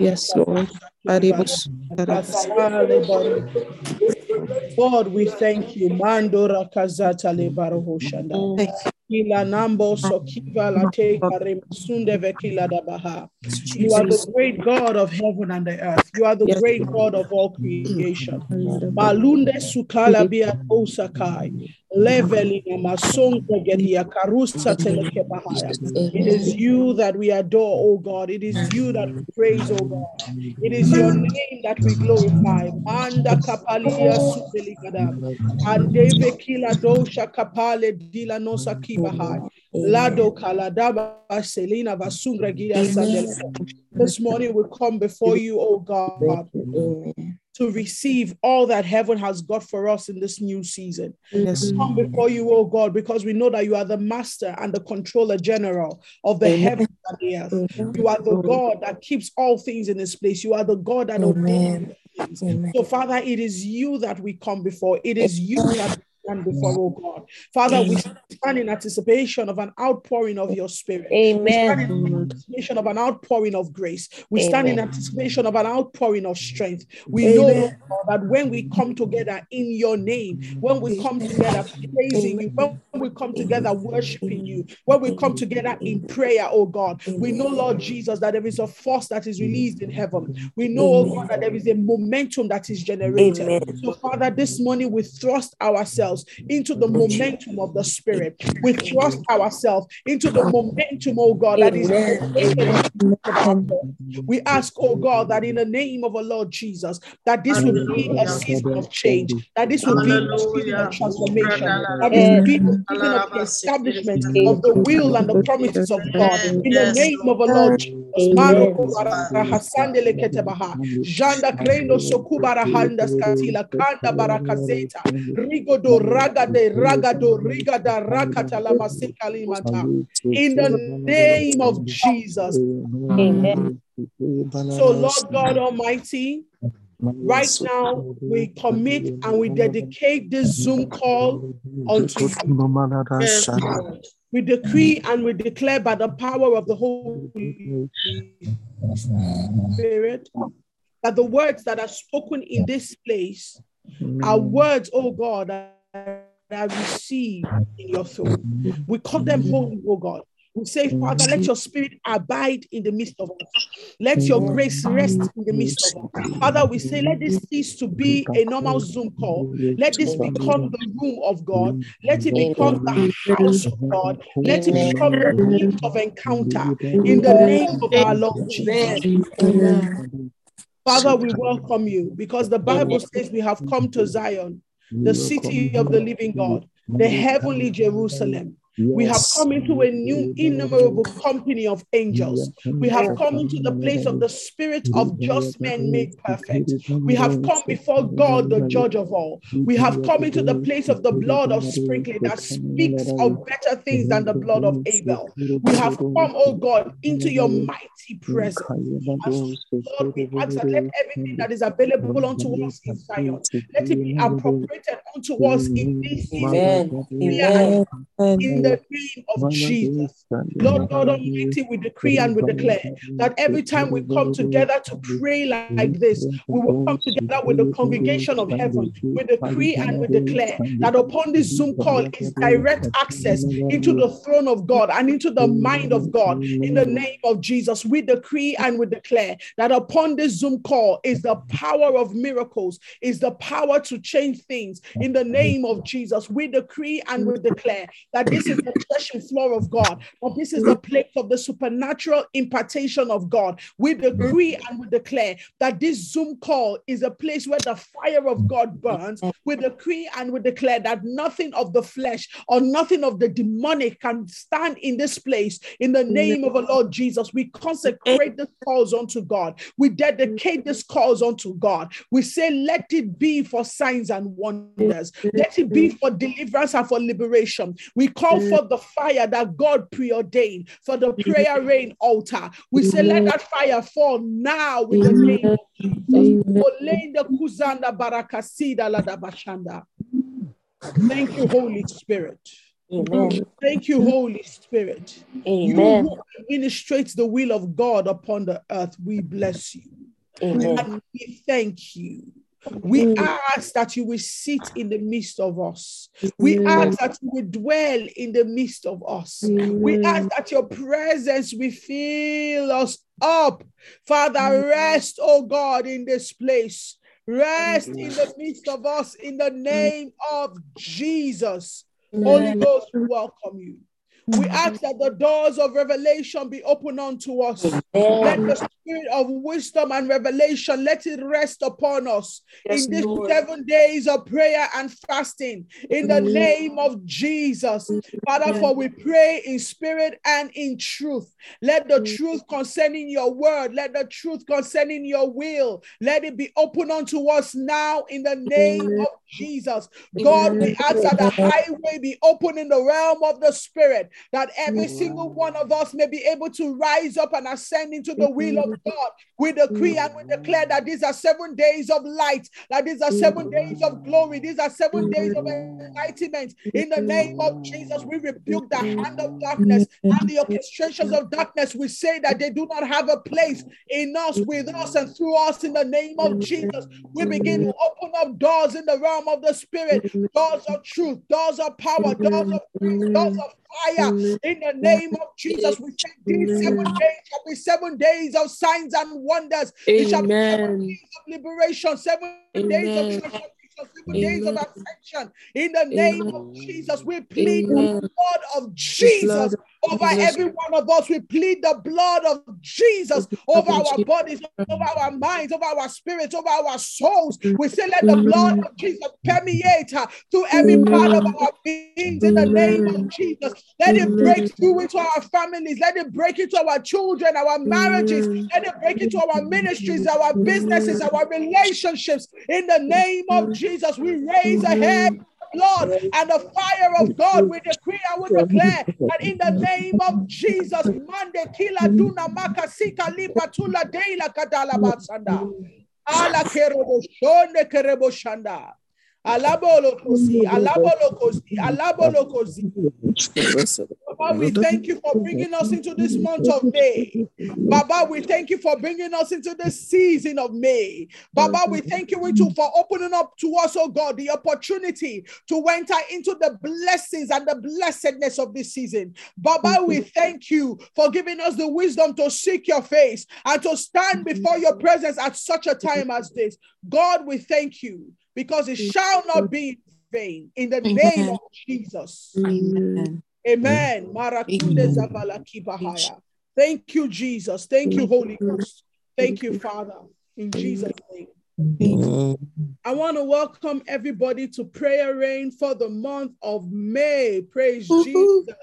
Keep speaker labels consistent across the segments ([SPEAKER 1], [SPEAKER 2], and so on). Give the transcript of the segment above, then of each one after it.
[SPEAKER 1] Yes, Lord.
[SPEAKER 2] God, we thank you. Mandora kazata le barohoshanda. Kila nambo sokiva late sunde vekila dabaha. You are the great God of heaven and the earth. You are the great God of all creation. Malunde sukala bia osakai. Leveling masonga gedia karusa teleke bahaya. It is you that we adore, O God. It is you that we praise, O God. It is your name that we glorify. Manda kapalia sudelikada. And David kila dosha kapale dila nosa kibahai. Lado kaladaba selina vasungra This morning we come before you, O God to receive all that heaven has got for us in this new season. Yes. Come before you, oh God, because we know that you are the master and the controller general of the Amen. heavens and the earth. You are the God that keeps all things in this place. You are the God that Amen. Amen. So, Father, it is you that we come before. It is you that stand before, oh God. Father, we stand in anticipation of an outpouring of your spirit.
[SPEAKER 3] Amen. We stand
[SPEAKER 2] in anticipation of an outpouring of grace. We Amen. stand in anticipation of an outpouring of strength. We Amen. know that when we come together in your name, when we come together praising you, when we come together worshiping you, when we come together in prayer, oh God, we know, Lord Jesus, that there is a force that is released in heaven. We know, oh God, that there is a momentum that is generated. So, Father, this morning we thrust ourselves ourselves into the momentum of the Spirit. We thrust ourselves into the momentum, oh God, that is. We ask, oh God, that in the name of our Lord Jesus, that this will be a season of change, that this will be a season of transformation, that this will be a season of the establishment of the will and the promises of God. In the name of our Lord Jesus. Janda Kreno Sokubara Handas Katila Kanda Barakazeta Rigodo ragade ragado rigada rakata in the name of Jesus. Amen. So Lord God Almighty, Right now, we commit and we dedicate this Zoom call unto you. We decree and we declare by the power of the Holy Spirit that the words that are spoken in this place are words, oh God, that I receive in your soul. We call them holy, oh God. We say, Father, let your spirit abide in the midst of us. Let your grace rest in the midst of us. Father, we say, let this cease to be a normal Zoom call. Let this become the room of God. Let it become the house of God. Let it become the place of encounter in the name of our Lord Jesus. Father, we welcome you because the Bible says we have come to Zion the city of the living God, the heavenly Jerusalem. Yes. We have come into a new innumerable company of angels. We have come into the place of the spirit of just men made perfect. We have come before God, the judge of all. We have come into the place of the blood of sprinkling that speaks of better things than the blood of Abel. We have come, oh God, into your mighty presence. And Lord, we ask that let everything that is available unto us in Zion, let it be appropriated unto us in this season. Amen. In the the name of Jesus. Lord God Almighty, we decree and we declare that every time we come together to pray like this, we will come together with the congregation of heaven. We decree and we declare that upon this Zoom call is direct access into the throne of God and into the mind of God. In the name of Jesus, we decree and we declare that upon this Zoom call is the power of miracles, is the power to change things. In the name of Jesus, we decree and we declare that this is the threshing floor of God, but this is the place of the supernatural impartation of God. We decree and we declare that this Zoom call is a place where the fire of God burns. We decree and we declare that nothing of the flesh or nothing of the demonic can stand in this place. In the name of the Lord Jesus, we consecrate this calls unto God. We dedicate this calls unto God. We say, let it be for signs and wonders. Let it be for deliverance and for liberation. We call for the fire that God preordained for the prayer rain altar. We say, let that fire fall now in the name of Jesus. Thank you, Holy Spirit.
[SPEAKER 1] Amen.
[SPEAKER 2] Thank you, Holy Spirit.
[SPEAKER 1] Amen.
[SPEAKER 2] You who administrates the will of God upon the earth, we bless you.
[SPEAKER 1] Amen.
[SPEAKER 2] And we thank you. We mm. ask that you will sit in the midst of us. We mm. ask that you will dwell in the midst of us. We mm. ask that your presence will fill us up. Father, rest, oh God, in this place. Rest in the midst of us in the name of Jesus. Holy Ghost, we welcome you. We ask that the doors of revelation be open unto us. Let the spirit of wisdom and revelation let it rest upon us
[SPEAKER 1] Yes,
[SPEAKER 2] in these
[SPEAKER 1] Lord.
[SPEAKER 2] seven days of prayer and fasting in the name of Jesus. Father, for we pray in spirit and in truth. Let the truth concerning your word, let the truth concerning your will, let it be open unto us now in the name of Jesus. God, we ask that the highway be open in the realm of the spirit, that every single one of us may be able to rise up and ascend into the will of God. We decree and we declare that these are seven days of light, that these are seven days of glory, these are seven days of enlightenment. In the name of Jesus, we rebuke the hand of darkness and the orchestrations of darkness. We say that they do not have a place in us, with us, and through us. In the name of Jesus, we begin to open up doors in the realm of the spirit, doors of truth, doors of power, doors of grace, doors of fire. In the name of Jesus, we say these seven days shall be seven days of signs and wonders. It shall be seven days of liberation, seven days of transformation, days of
[SPEAKER 1] Amen.
[SPEAKER 2] In the name
[SPEAKER 1] Amen.
[SPEAKER 2] of Jesus, we plead the blood of Jesus over every one of us. We plead the blood of Jesus over our bodies, over our minds, over our spirits, over our souls. We say, let the blood of Jesus permeate uh, through every part of our beings in the name of Jesus. Let it break through into our families. Let it break into our children, our marriages. Let it break into our ministries, our businesses, our relationships. In the name of Jesus, we raise a head blood and the fire of God. We decree and we declare that in the name of Jesus, Mande kila duna makasika lipatula deila kadala batsanda. Ala kerebo shonde kerebo shanda. Alabolo kosi, alabolo kosi, alabolo kosi. Baba, we thank you for bringing us into this month of May. Baba, we thank you for bringing us into this season of May. Baba, we thank you for opening up to us, oh God, the opportunity to enter into the blessings and the blessedness of this season. Baba, we thank you for giving us the wisdom to seek your face and to stand before your presence at such a time as this. God, we thank you because it shall not be in vain in the name
[SPEAKER 1] Amen.
[SPEAKER 2] of Jesus.
[SPEAKER 1] Amen.
[SPEAKER 2] Amen. Marakunde
[SPEAKER 1] Amen.
[SPEAKER 2] Zavala Kibahaya. Thank you, Jesus. Thank you, Holy Ghost. Thank you, Father. In Jesus' name. I want to welcome everybody to prayer rain for the month of May. Praise Jesus.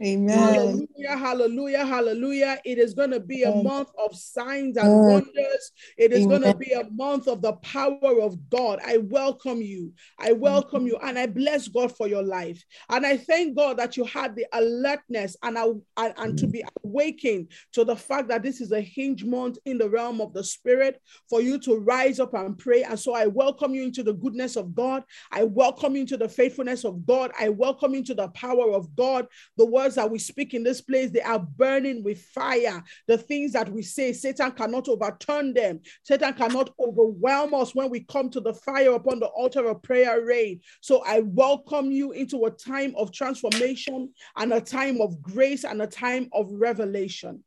[SPEAKER 3] Amen.
[SPEAKER 2] Hallelujah, hallelujah, hallelujah. It is going to be a month of signs and wonders. It is going to be a month of the power of God. I welcome you. I welcome you and I bless God for your life. And I thank God that you had the alertness and, and, and to be awakened to the fact that this is a hinge month in the realm of the spirit for you to rise up and pray. And so I welcome you into the goodness of God. I welcome you into the faithfulness of God. I welcome you into the power of God. The words that we speak in this place, they are burning with fire. The things that we say, Satan cannot overturn them. Satan cannot overwhelm us when we come to the fire upon the altar of prayer rain. So I welcome you into a time of transformation and a time of grace and a time of revelation.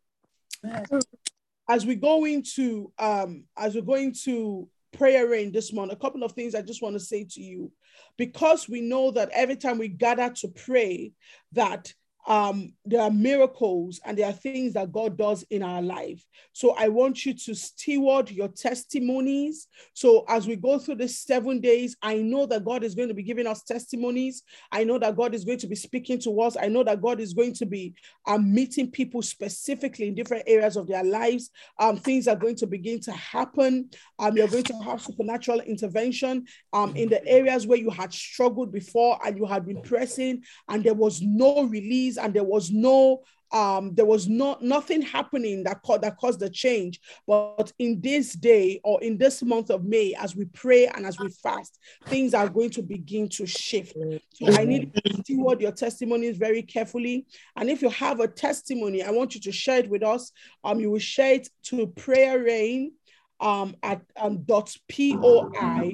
[SPEAKER 2] As we go into um, as we're going to prayer rain this month, a couple of things I just want to say to you. Because we know that every time we gather to pray, that um, there are miracles and there are things that God does in our life. So I want you to steward your testimonies. So as we go through this seven days, I know that God is going to be giving us testimonies. I know that God is going to be speaking to us. I know that God is going to be um, meeting people specifically in different areas of their lives. Um, things are going to begin to happen. Um, you're going to have supernatural intervention um, in the areas where you had struggled before and you had been pressing and there was no release and there was no um, there was not nothing happening that, caused that caused the change. But in this day or in this month of May, as we pray and as we fast, things are going to begin to shift. So I need to steward your testimonies very carefully. And if you have a testimony, I want you to share it with us. Um, you will share it to prayer rain um, at um, dot poi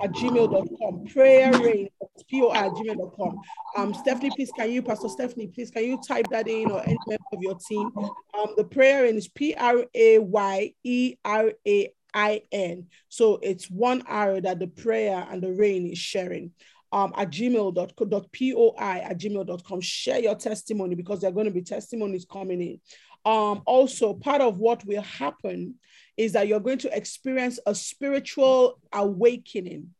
[SPEAKER 2] at gmail.com. Prayer rain poi at gmail.com. Um, Stephanie, please can you, Pastor Stephanie, please can you type that in or any member of your team? Um, the prayer rain is P R A Y E R A I N. So it's one arrow that the prayer and the rain is sharing. Um, at gmail.poi at gmail.com. Share your testimony because there are going to be testimonies coming in. Um, also, part of what will happen is that you're going to experience a spiritual awakening.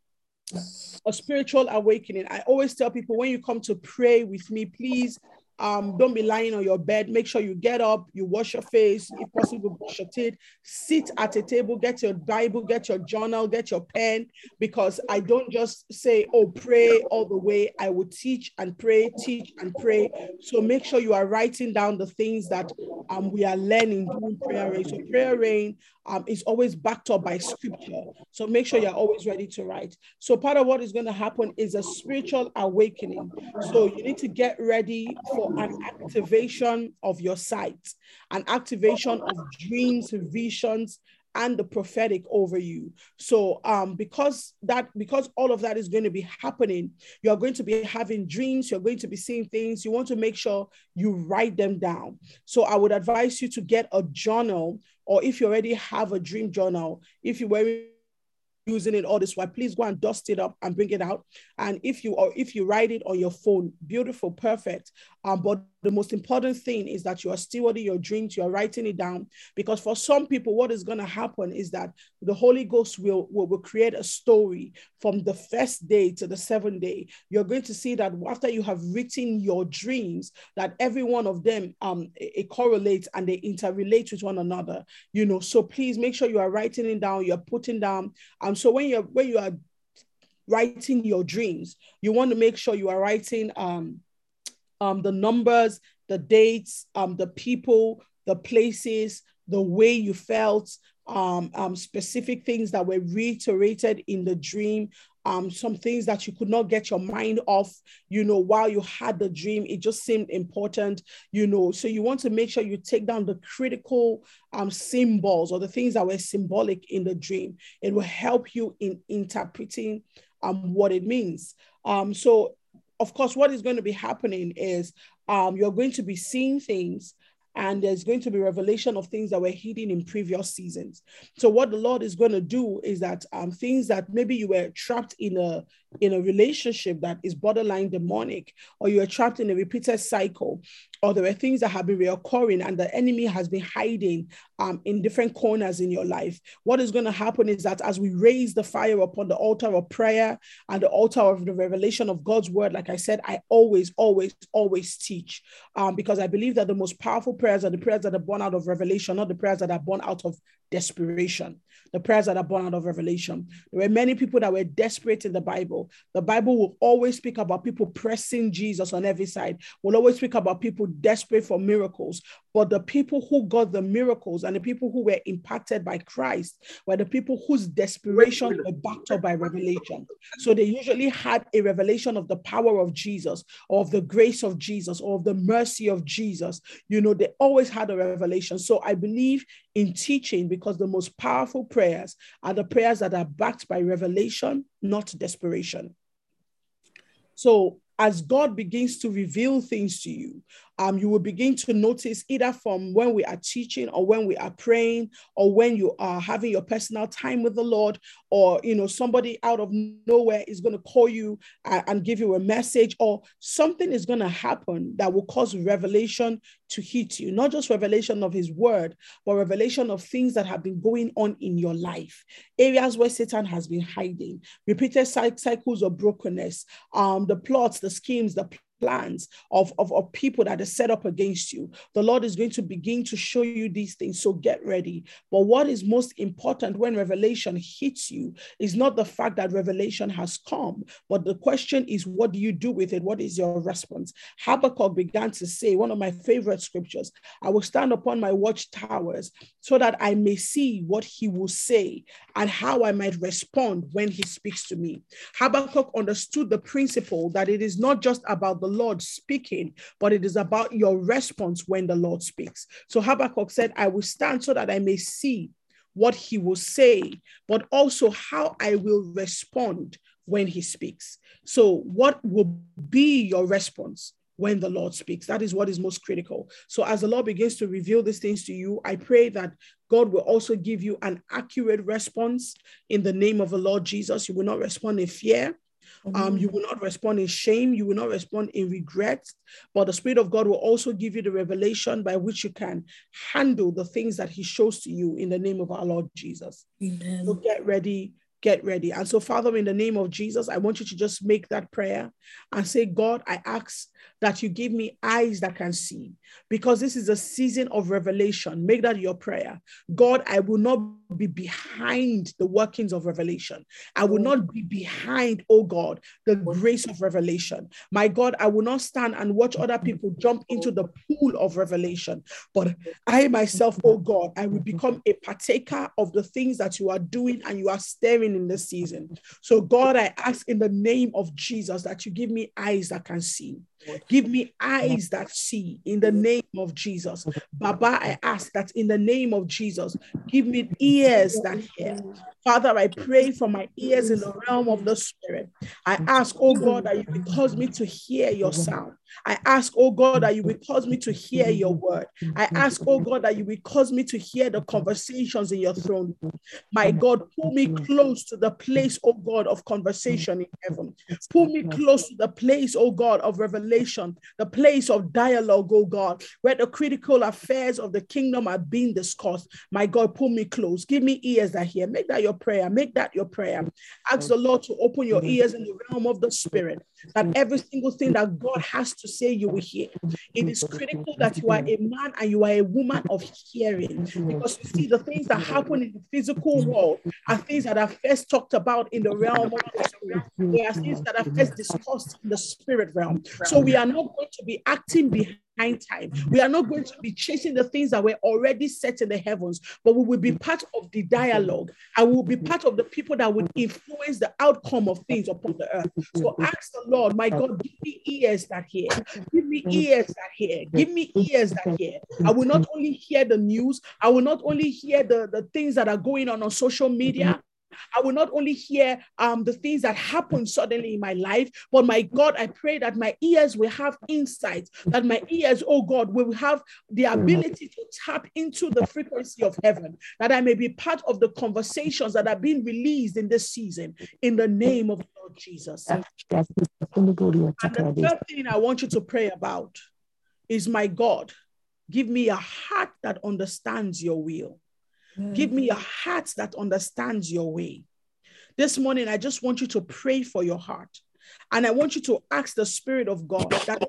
[SPEAKER 2] A spiritual awakening. I always tell people when you come to pray with me, please um, don't be lying on your bed. Make sure you get up, you wash your face, if possible, brush your teeth, sit at a table, get your Bible, get your journal, get your pen, because I don't just say, oh, pray all the way. I will teach and pray, teach and pray. So make sure you are writing down the things that um, we are learning during prayer rain. So prayer rain um, is always backed up by scripture. So make sure you're always ready to write. So part of what is going to happen is a spiritual awakening. So you need to get ready for an activation of your sight, an activation of dreams, visions, and the prophetic over you. So um because that because all of that is going to be happening, you're going to be having dreams, you're going to be seeing things, you want to make sure you write them down. So I would advise you to get a journal or if you already have a dream journal, if you were using it all this way please go and dust it up and bring it out. And if you or if you write it on your phone, beautiful, perfect. Um, but the most important thing is that you are stewarding your dreams, you are writing it down. Because for some people, what is going to happen is that the Holy Ghost will, will, will create a story from the first day to the seventh day. You're going to see that after you have written your dreams, that every one of them um it, it correlates and they interrelate with one another. You know, so please make sure you are writing it down, you're putting down. Um, so when you're when you are writing your dreams, you want to make sure you are writing um um, the numbers, the dates, um, the people, the places, the way you felt, um, um, specific things that were reiterated in the dream, um, some things that you could not get your mind off, you know, while you had the dream. It just seemed important, you know. So you want to make sure you take down the critical um, symbols or the things that were symbolic in the dream. It will help you in interpreting um, what it means. Um, so of course, what is going to be happening is um, you're going to be seeing things and there's going to be revelation of things that were hidden in previous seasons. So what the Lord is going to do is that um, things that maybe you were trapped in a in a relationship that is borderline demonic, or you are trapped in a repeated cycle, or there are things that have been reoccurring and the enemy has been hiding um, in different corners in your life. What is going to happen is that as we raise the fire upon the altar of prayer and the altar of the revelation of God's word, like I said, I always, always, always teach um, because I believe that the most powerful prayers are the prayers that are born out of revelation, not the prayers that are born out of desperation the prayers that are born out of revelation. There were many people that were desperate in the Bible. The Bible will always speak about people pressing Jesus on every side, will always speak about people desperate for miracles. But the people who got the miracles and the people who were impacted by Christ were the people whose desperation were backed up by revelation. So they usually had a revelation of the power of Jesus, or of the grace of Jesus, or of the mercy of Jesus. You know, they always had a revelation. So I believe in teaching because the most powerful prayers are the prayers that are backed by revelation, not desperation. So as God begins to reveal things to you, um, you will begin to notice either from when we are teaching or when we are praying or when you are having your personal time with the Lord or you know somebody out of nowhere is going to call you and, and give you a message or something is going to happen that will cause revelation to hit you. Not just revelation of his word but revelation of things that have been going on in your life. Areas where satan has been hiding repeated cycles of brokenness um the plots the schemes the plans of, of, of people that are set up against you. The Lord is going to begin to show you these things. So get ready. But what is most important when revelation hits you is not the fact that revelation has come, but the question is, what do you do with it? What is your response? Habakkuk began to say, one of my favorite scriptures, I will stand upon my watchtowers so that I may see what he will say and how I might respond when he speaks to me. Habakkuk understood the principle that it is not just about the Lord speaking, but it is about your response when the Lord speaks. So Habakkuk said, I will stand so that I may see what he will say, but also how I will respond when he speaks. So, what will be your response? when the Lord speaks. That is what is most critical. So, as the Lord begins to reveal these things to you, I pray that God will also give you an accurate response in the name of the Lord Jesus. You will not respond in fear. Um, you will not respond in shame. You will not respond in regret. But the Spirit of God will also give you the revelation by which you can handle the things that He shows to you in the name of our Lord Jesus. Amen. So get ready get ready. And so, Father, in the name of Jesus, I want you to just make that prayer and say, God, I ask that you give me eyes that can see, because this is a season of revelation. Make that your prayer. God, I will not be behind the workings of revelation. I will not be behind, oh God, the grace of revelation. My God, I will not stand and watch other people jump into the pool of revelation, but I myself, oh God, I will become a partaker of the things that you are doing and you are staring in this season. So, God, I ask in the name of Jesus that you give me eyes that can see. Give me eyes that see in the name of Jesus. Baba, I ask that in the name of Jesus, give me ears that hear. Father, I pray for my ears in the realm of the Spirit. I ask, oh God, that you cause me to hear your sound. I ask, oh God, that you will cause me to hear your word. I ask, oh God, that you will cause me to hear the conversations in your throne. My God, pull me close to the place, oh God, of conversation in heaven. Pull me close to the place, oh God, of revelation, the place of dialogue, oh God, where the critical affairs of the kingdom are being discussed. My God, pull me close. Give me ears that hear. Make that your prayer. Make that your prayer. Ask the Lord to open your ears in the realm of the spirit, that every single thing that God has to say you will hear. It is critical that you are a man and you are a woman of hearing because you see the things that happen in the physical world are things that are first talked about in the realm of the spirit. They are things that are first discussed in the spirit realm. So we are not going to be acting behind time. We are not going to be chasing the things that were already set in the heavens, but we will be part of the dialogue and we will be part of the people that would influence the outcome of things upon the earth. So ask the Lord, my God, give me ears that hear, give me ears that hear, give me ears that hear. I will not only hear the news, I will not only hear the, the things that are going on on social media, I will not only hear um, the things that happen suddenly in my life, but my God, I pray that my ears will have insight, that my ears, oh God, will have the ability to tap into the frequency of heaven, that I may be part of the conversations that are being released in this season in the name of Lord Jesus. And the third thing I want you to pray about is my God, give me a heart that understands your will. Give me a mm. heart that understands your way. This morning, I just want you to pray for your heart. And I want you to ask the Spirit of God that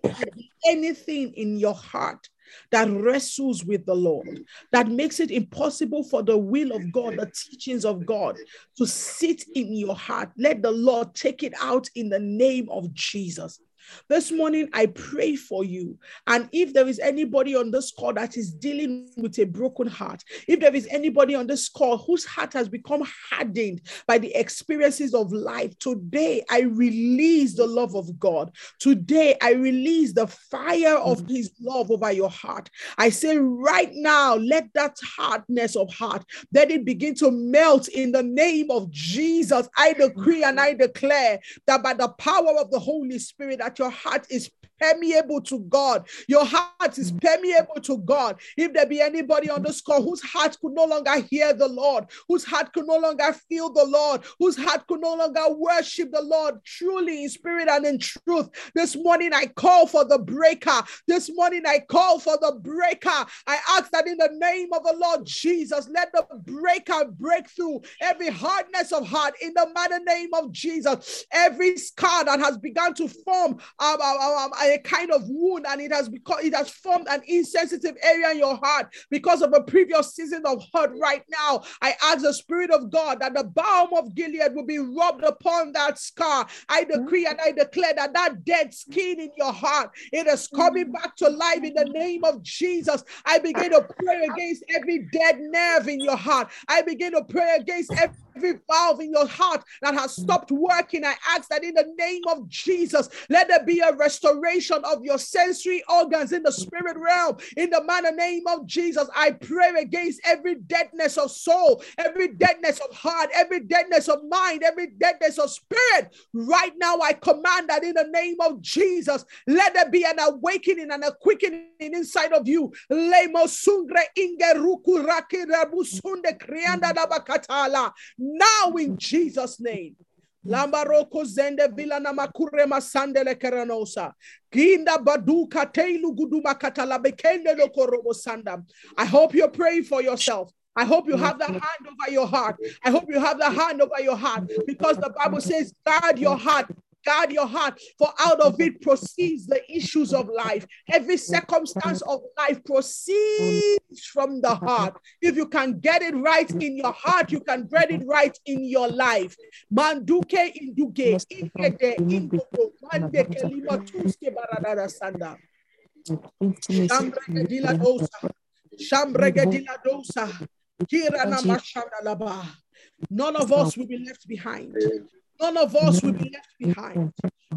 [SPEAKER 2] anything in your heart that wrestles with the Lord, that makes it impossible for the will of God, the teachings of God to sit in your heart. Let the Lord take it out in the name of Jesus. This morning, I pray for you. And if there is anybody on this call that is dealing with a broken heart, if there is anybody on this call whose heart has become hardened by the experiences of life, today I release the love of God. Today I release the fire of His love over your heart. I say, right now, let that hardness of heart, let it begin to melt in the name of Jesus. I decree and I declare that by the power of the Holy Spirit, that your heart is permeable to God. Your heart is permeable to God. If there be anybody on this call whose heart could no longer hear the Lord, whose heart could no longer feel the Lord, whose heart could no longer worship the Lord truly in spirit and in truth, this morning I call for the breaker. This morning I call for the breaker. I ask that in the name of the Lord Jesus, let the breaker break through every hardness of heart in the mighty name of Jesus. Every scar that has begun to form um, um, um, a kind of wound and it has become it has formed an insensitive area in your heart because of a previous season of hurt right now. I ask the spirit of god that the balm of gilead will be rubbed upon that scar. I decree and i declare that that dead skin in your heart it is coming mm. back to life in the name of jesus. I begin to pray against every dead nerve in your heart. I begin to pray against every every valve in your heart that has stopped working, I ask that in the name of Jesus, let there be a restoration of your sensory organs in the spirit realm. In the manner name of Jesus, I pray against every deadness of soul, every deadness of heart, every deadness of mind, every deadness of spirit. Right now, I command that in the name of Jesus, let there be an awakening and a quickening inside of you. Lemo sungre ingeruku rakirabusunde krianda dabakatala now in Jesus' name. Lambaroko zende vila na makure masandele keranosa. Ginda baduka teilu guduma katala bekende lokorobo sanda. I hope you're praying for yourself. I hope you have the hand over your heart. I hope you have the hand over your heart because the Bible says, guard your heart guard your heart, for out of it proceeds the issues of life. Every circumstance of life proceeds from the heart. If you can get it right in your heart, you can get it right in your life. Manduke induke, ikede indoko, mandeke lima tuske sanda. None of us will be left behind. None of us will be left behind.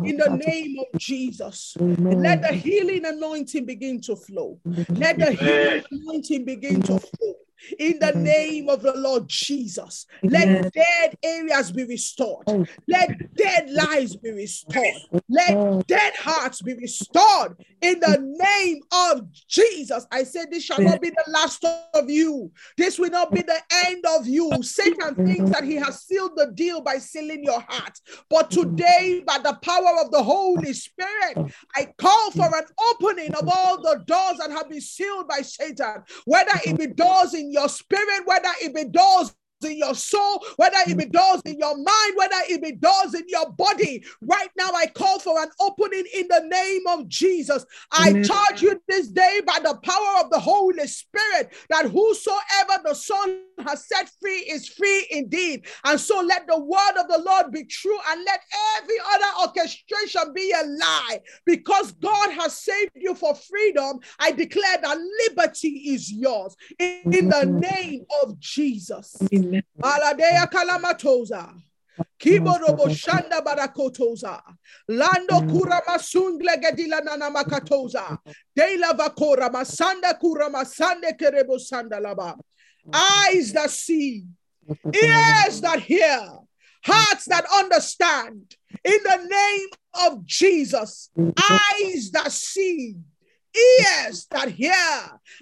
[SPEAKER 2] In the name of Jesus, let the healing anointing begin to flow. Let the healing anointing begin to flow in the name of the Lord Jesus. Let dead areas be restored. Let dead lives be restored. Let dead hearts be restored in the name of Jesus. I said, This shall not be the last of you. This will not be the end of you. Satan thinks that he has sealed the deal by sealing your heart. But today, by the power of the Holy Spirit, I call for an opening of all the doors that have been sealed by Satan, whether it be doors in your spirit, whether it be doors in your soul, whether it be mm. doors in your mind, whether it be doors in your body. Right now, I call for an opening in the name of Jesus. I Amen. charge you this day by the power of the Holy Spirit that whosoever the Son has set free is free indeed. And so let the word of the Lord be true and let every other orchestration be a lie. Because God has saved you for freedom, I declare that liberty is yours in, in the name of Jesus. Amen. Aladea kalamatoza. Kiborobo shanda barakotoza. Lando kura masungle gedila nana makatoza. Deila vakora masanda kura masande kerebo sanda laba. Eyes that see, ears that hear, hearts that understand. In the name of Jesus, eyes that see, ears that hear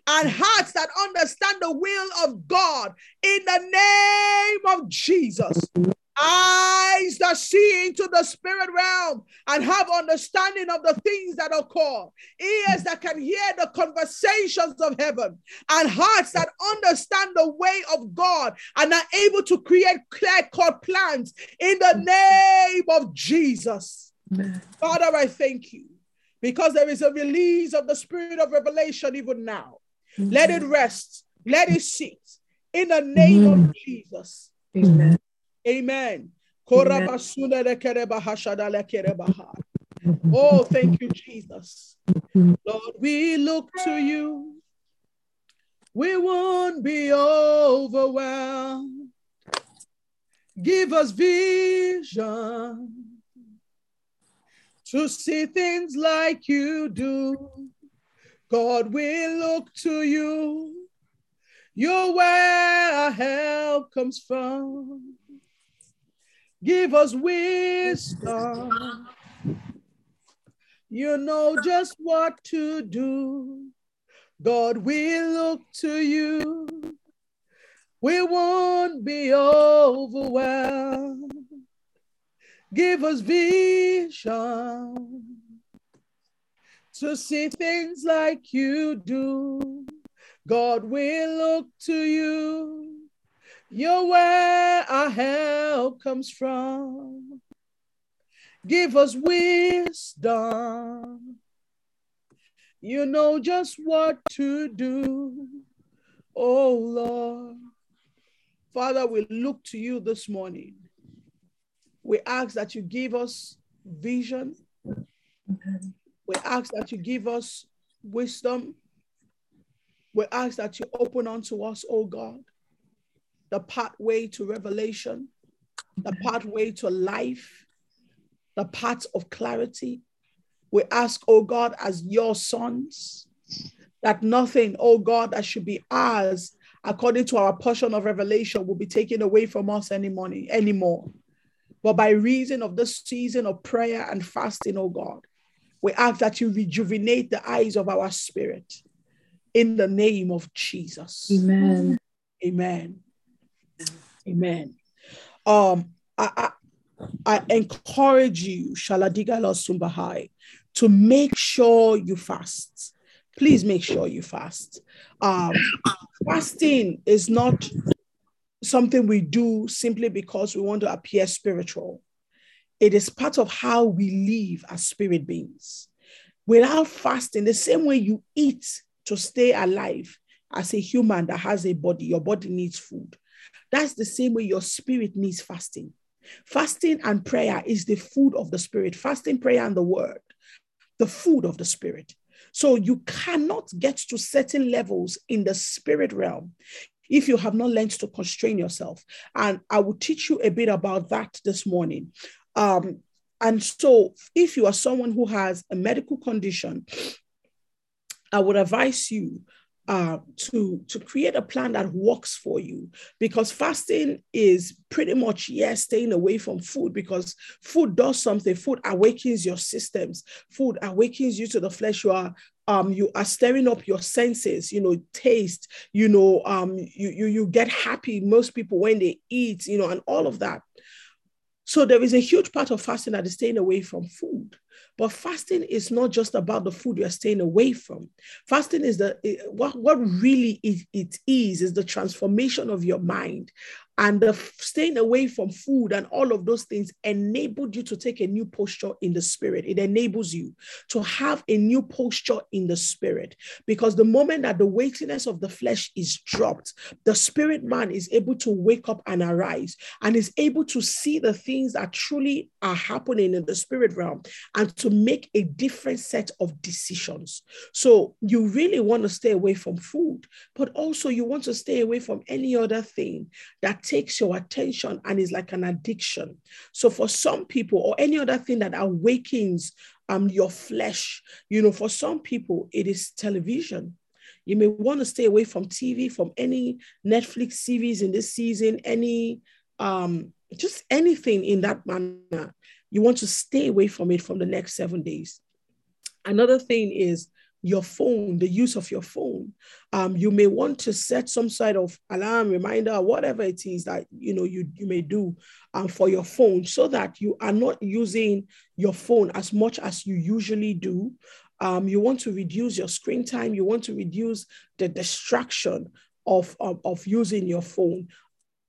[SPEAKER 2] and hearts that understand the will of God in the name of Jesus. Eyes that see into the spirit realm and have understanding of the things that occur, ears that can hear the conversations of heaven, and hearts that understand the way of God and are able to create clear cut plans in the name of Jesus. Father, I thank you because there is a release of the spirit of revelation even now. Mm-hmm. Let it rest, let it sit in the name mm-hmm. of Jesus. Amen. Amen. Oh, thank you, Jesus. Lord, we look to you. We won't be overwhelmed. Give us vision to see things like you do. God will look to you. You're where our help comes from. Give us wisdom. You know just what to do. God will look to you. We won't be overwhelmed. Give us vision to see things like you do. God will look to you. You're where our help comes from. Give us wisdom. You know just what to do. Oh Lord. Father, we look to you this morning. We ask that you give us vision. We ask that you give us wisdom. We ask that you open unto us, oh God, the pathway to revelation, the pathway to life, the path of clarity. We ask, oh God, as your sons, that nothing, oh God, that should be ours according to our portion of revelation will be taken away from us any money anymore. But by reason of this season of prayer and fasting, oh God, we ask that you rejuvenate the eyes of our spirit in the name of Jesus.
[SPEAKER 3] Amen.
[SPEAKER 2] Amen. Amen. Um, I, I, I encourage you, Shaladigala Sumbahai, to make sure you fast. Please make sure you fast. Um, fasting is not something we do simply because we want to appear spiritual. It is part of how we live as spirit beings. Without fasting, the same way you eat to stay alive as a human that has a body, your body needs food. That's the same way your spirit needs fasting. Fasting and prayer is the food of the spirit. Fasting, prayer, and the word, the food of the spirit. So you cannot get to certain levels in the spirit realm if you have not learned to constrain yourself. And I will teach you a bit about that this morning. Um, and so, if you are someone who has a medical condition, I would advise you uh, to to create a plan that works for you. Because fasting is pretty much yes staying away from food because food does something. Food awakens your systems. Food awakens you to the flesh. You are um you are stirring up your senses you know taste you know um you you, you get happy. Most people when they eat you know and all of that. So there is a huge part of fasting that is staying away from food but fasting is not just about the food you're staying away from. Fasting is the what, what really it, it is is the transformation of your mind and the staying away from food and all of those things enabled you to take a new posture in the spirit. It enables you to have a new posture in the spirit because the moment that the weightiness of the flesh is dropped, the spirit man is able to wake up and arise and is able to see the things that truly are happening in the spirit realm and to make a different set of decisions. So you really want to stay away from food, but also you want to stay away from any other thing that takes your attention and is like an addiction. So for some people, or any other thing that awakens um, your flesh, you know, for some people, it is television. You may want to stay away from TV, from any Netflix series in this season, any um, just anything in that manner. You want to stay away from it from the next seven days. Another thing is your phone, the use of your phone. Um, you may want to set some sort of alarm, reminder, whatever it is that you know you, you may do um, for your phone so that you are not using your phone as much as you usually do. Um, you want to reduce your screen time, you want to reduce the distraction of, of, of using your phone.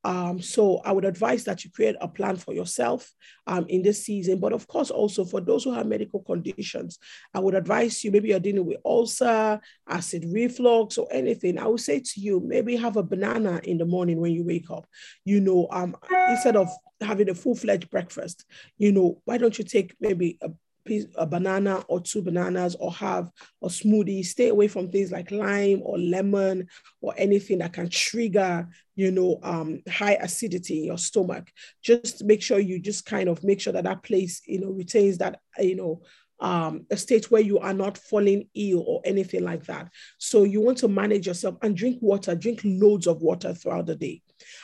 [SPEAKER 2] Um, so I would advise that you create a plan for yourself um, in this season. But of course, also for those who have medical conditions, I would advise you maybe you're dealing with ulcer, acid reflux, or anything. I would say to you, maybe have a banana in the morning when you wake up. You know, um, instead of having a full fledged breakfast, you know, why don't you take maybe a piece, a banana or two bananas or have a smoothie. Stay away from things like lime or lemon or anything that can trigger, you know, um, high acidity in your stomach. Just make sure you just kind of make sure that that place, you know, retains that, you know, um, a state where you are not falling ill or anything like that. So you want to manage yourself and drink water, drink loads of water throughout the day.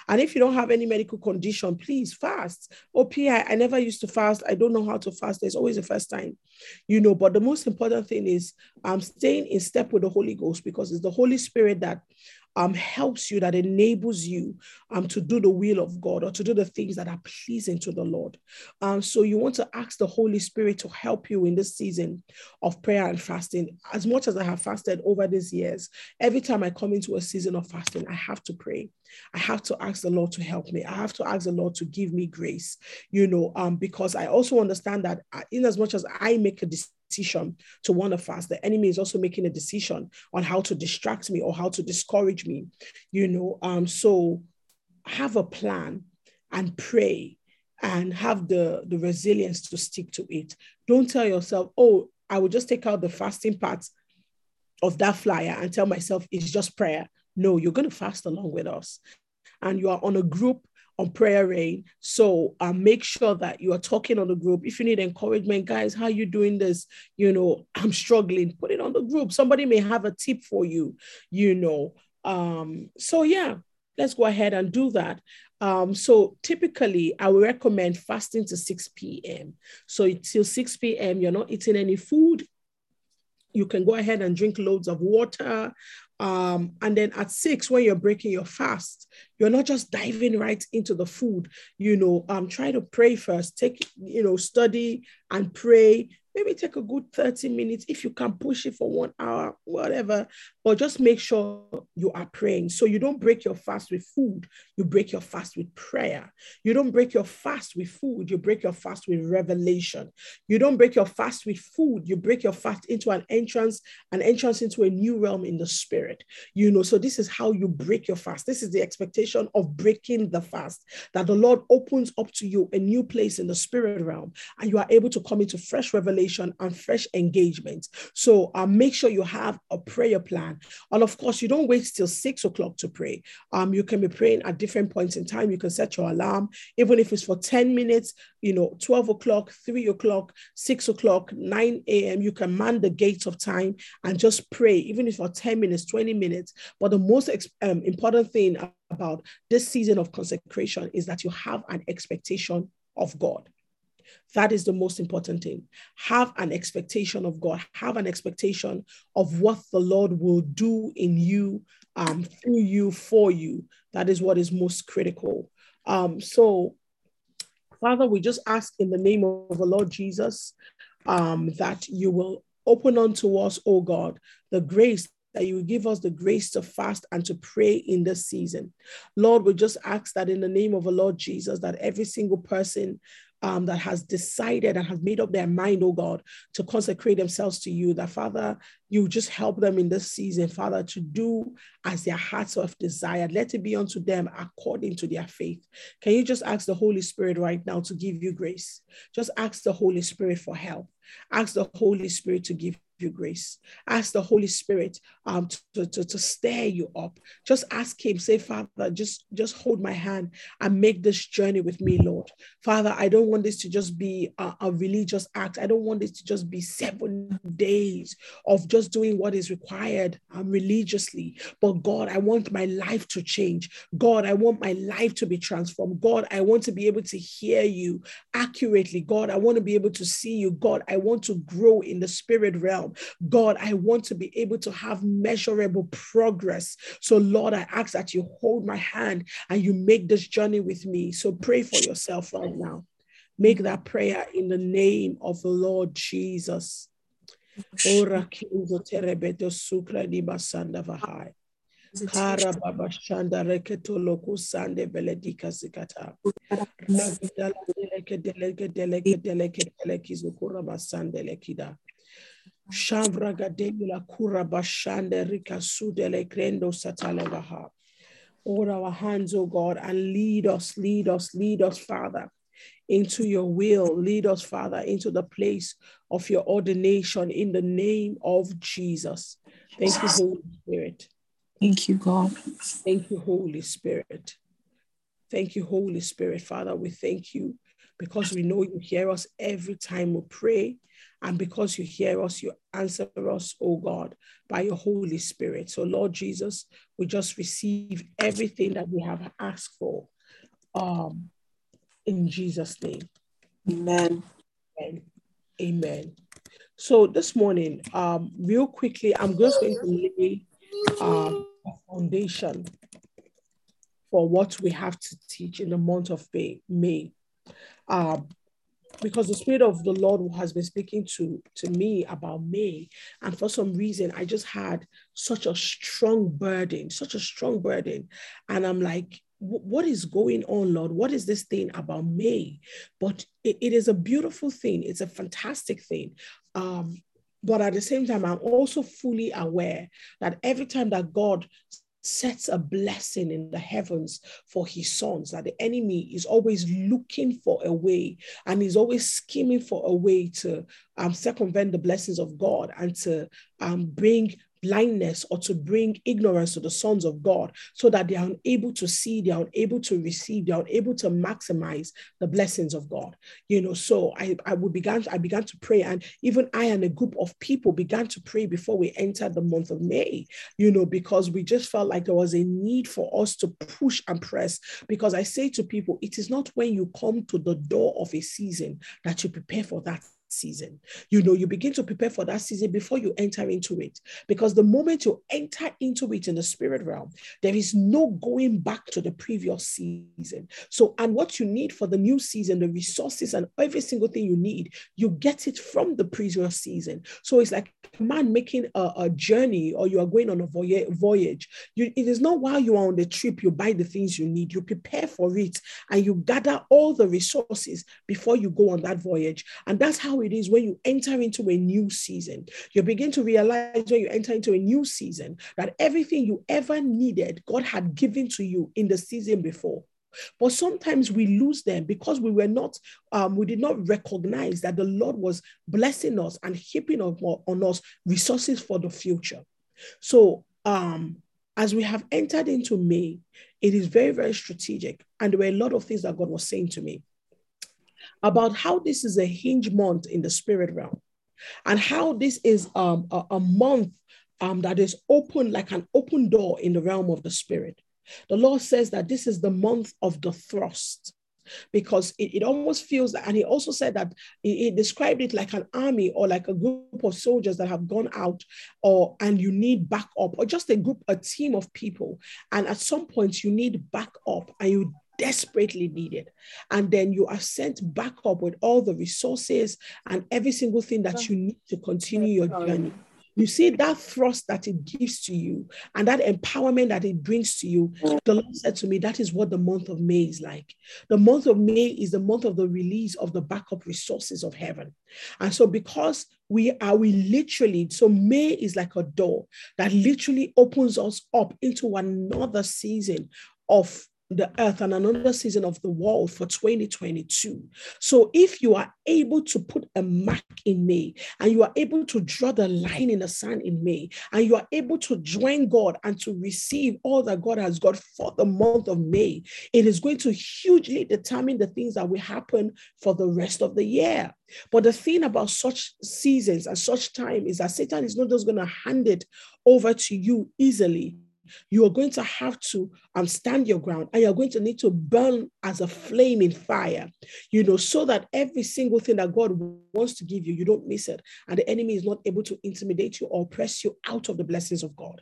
[SPEAKER 2] And if you don't have any medical condition, please fast. Oh, PI, I never used to fast. I don't know how to fast. There's always a first time, you know. But the most important thing is um, staying in step with the Holy Ghost because it's the Holy Spirit that um, helps you, that enables you um, to do the will of God or to do the things that are pleasing to the Lord. Um, so you want to ask the Holy Spirit to help you in this season of prayer and fasting. As much as I have fasted over these years, every time I come into a season of fasting, I have to pray. I have to ask the Lord to help me. I have to ask the Lord to give me grace, you know, um, because I also understand that uh, in as much as I make a decision decision to want to fast. The enemy is also making a decision on how to distract me or how to discourage me. You know, um, so have a plan and pray and have the, the resilience to stick to it. Don't tell yourself, oh, I will just take out the fasting part of that flyer and tell myself it's just prayer. No, you're going to fast along with us. And you are on a group on prayer rain. So um, make sure that you are talking on the group. If you need encouragement, guys, how you doing this? You know, I'm struggling. Put it on the group. Somebody may have a tip for you, you know. Um, so yeah, let's go ahead and do that. Um, so typically, I would recommend fasting to 6 p.m. So till 6 p.m., you're not eating any food. You can go ahead and drink loads of water. Um, and then at six, when you're breaking your fast, you're not just diving right into the food. You know, um, try to pray first. Take, you know, study and pray maybe take a good 30 minutes if you can push it for one hour whatever but just make sure you are praying. So you don't break your fast with food you break your fast with prayer. You don't break your fast with food you break your fast with revelation. You don't break your fast with food you break your fast into an entrance an entrance into a new realm in the spirit. You know so this is how you break your fast. This is the expectation of breaking the fast that the lord opens up to you a new place in the spirit realm and you are able to come into fresh revelation revelation and fresh engagement. So uh, make sure you have a prayer plan. And of course, you don't wait till six o'clock to pray. Um, you can be praying at different points in time. You can set your alarm, even if it's for 10 minutes, you know, 12 o'clock, 3 o'clock, 6 o'clock, 9 a.m. You can man the gates of time and just pray, even if for 10 minutes, 20 minutes. But the most um, important thing about this season of consecration is that you have an expectation of God. That is the most important thing. Have an expectation of God, have an expectation of what the Lord will do in you, um, through you, for you. That is what is most critical. Um, so, Father, we just ask in the name of the Lord Jesus um, that you will open unto us, oh God, the grace that you give us the grace to fast and to pray in this season. Lord, we just ask that in the name of the Lord Jesus, that every single person um, that has decided and has made up their mind, oh God, to consecrate themselves to you, that Father, you just help them in this season, Father, to do as their hearts have desired. Let it be unto them according to their faith. Can you just ask the Holy Spirit right now to give you grace? Just ask the Holy Spirit for help. Ask the Holy Spirit to give you grace. Ask the Holy Spirit um, to, to, to stir you up. Just ask Him, say, Father, just, just hold my hand and make this journey with me, Lord. Father, I don't want this to just be a, a religious act. I don't want this to just be seven days of just doing what is required um, religiously. But God, I want my life to change. God, I want my life to be transformed. God, I want to be able to hear you accurately. God, I want to be able to see you. God, I want to grow in the spirit realm. God, I want to be able to have measurable progress. So, Lord, I ask that you hold my hand and you make this journey with me. So, pray for yourself right now. Make that prayer in the name of the Lord Jesus. Kara baba shanda reketo loku sande deleke deleke deleke deleke deleke zukura basande lekida. Shavra gademula kura bashande rika sudele krendo satalevaha. Hold our hands, oh God, and lead us, lead us, lead us, Father, into your will. Lead us, Father, into the place of your ordination in the name of Jesus. Thank you, Holy Spirit.
[SPEAKER 3] Thank you, God.
[SPEAKER 2] Thank you, Holy Spirit. Thank you, Holy Spirit. Father, we thank you because we know you hear us every time we pray. And because you hear us, you answer us, oh God, by your Holy Spirit. So, Lord Jesus, we just receive everything that we have asked for um, in Jesus' name.
[SPEAKER 3] Amen.
[SPEAKER 2] Amen. Amen. So, this morning, um, real quickly, I'm just going to lay um, a foundation for what we have to teach in the month of May. May. Um, because the spirit of the lord has been speaking to to me about me. And for some reason i just had such a strong burden such a strong burden. And i'm like what is going on lord? What is this thing about me? But it, it is a beautiful thing. It's a fantastic thing. Um but at the same time, I'm also fully aware that every time that God sets a blessing in the heavens for his sons that the enemy is always looking for a way and he's always scheming for a way to um, circumvent the blessings of god and to um, bring blindness or to bring ignorance to the sons of God so that they are unable to see, they are unable to receive, they are unable to maximize the blessings of God. You know, so I, I would began, I began to pray, and even I and a group of people began to pray before we entered the month of May, you know, because we just felt like there was a need for us to push and press. Because I say to people, it is not when you come to the door of a season that you prepare for that season. You know, you begin to prepare for that season before you enter into it. Because the moment you enter into it in the spirit realm, there is no going back to the previous season. So, and what you need for the new season, the resources and every single thing you need, you get it from the previous season. So it's like a man making a, a journey or you are going on a voyage. You, it is not while you are on the trip, you buy the things you need, you prepare for it, and you gather all the resources before you go on that voyage. And that's how it is when you enter into a new season. You begin to realize when you enter into a new season that everything you ever needed, God had given to you in the season before. But sometimes we lose them because we were not, um, we did not recognize that the Lord was blessing us and heaping on, on us resources for the future. So, um, as we have entered into May, it is very, very strategic. And there were a lot of things that God was saying to me about how this is a hinge month in the spirit realm and how this is um, a, a month um, that is open like an open door in the realm of the spirit. The Lord says that this is the month of the thrust because it, it almost feels and he also said that he, he, described it like an army or like a group of soldiers that have gone out or and you need backup or just a group a team of people and at some point you need backup and you desperately needed. And then you are sent back up with all the resources and every single thing that you need to continue your journey. You see that thrust that it gives to you and that empowerment that it brings to you. The Lord said to me, that is what the month of May is like. The month of May is the month of the release of the backup resources of heaven. And so, because we are, we literally, so May is like a door that literally opens us up into another season of the earth and another season of the world for 2022. So if you are able to put a mark in May and you are able to draw the line in the sand in May and you are able to join God and to receive all that God has got for the month of May, it is going to hugely determine the things that will happen for the rest of the year. But the thing about such seasons and such time is that Satan is not just going to hand it over to you easily you are going to have to um, stand your ground and you're going to need to burn as a flame in fire, you know, so that every single thing that God wants to give you, you don't miss it. And the enemy is not able to intimidate you or press you out of the blessings of God.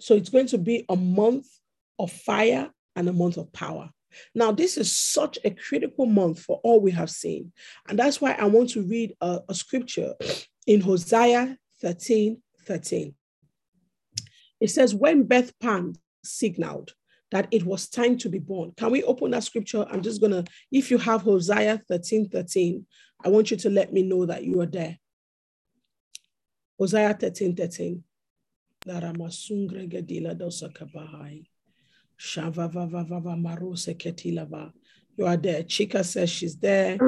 [SPEAKER 2] So it's going to be a month of fire and a month of power. Now, this is such a critical month for all we have seen. And that's why I want to read a, a scripture in Hosea 13 13. It says, when Beth Pan signaled that it was time to be born. Can we open that scripture? I'm just going to, if you have Hosea 13 13, I want you to let me know that you are there. Hosea 13 13. You are there. Chika says she's there.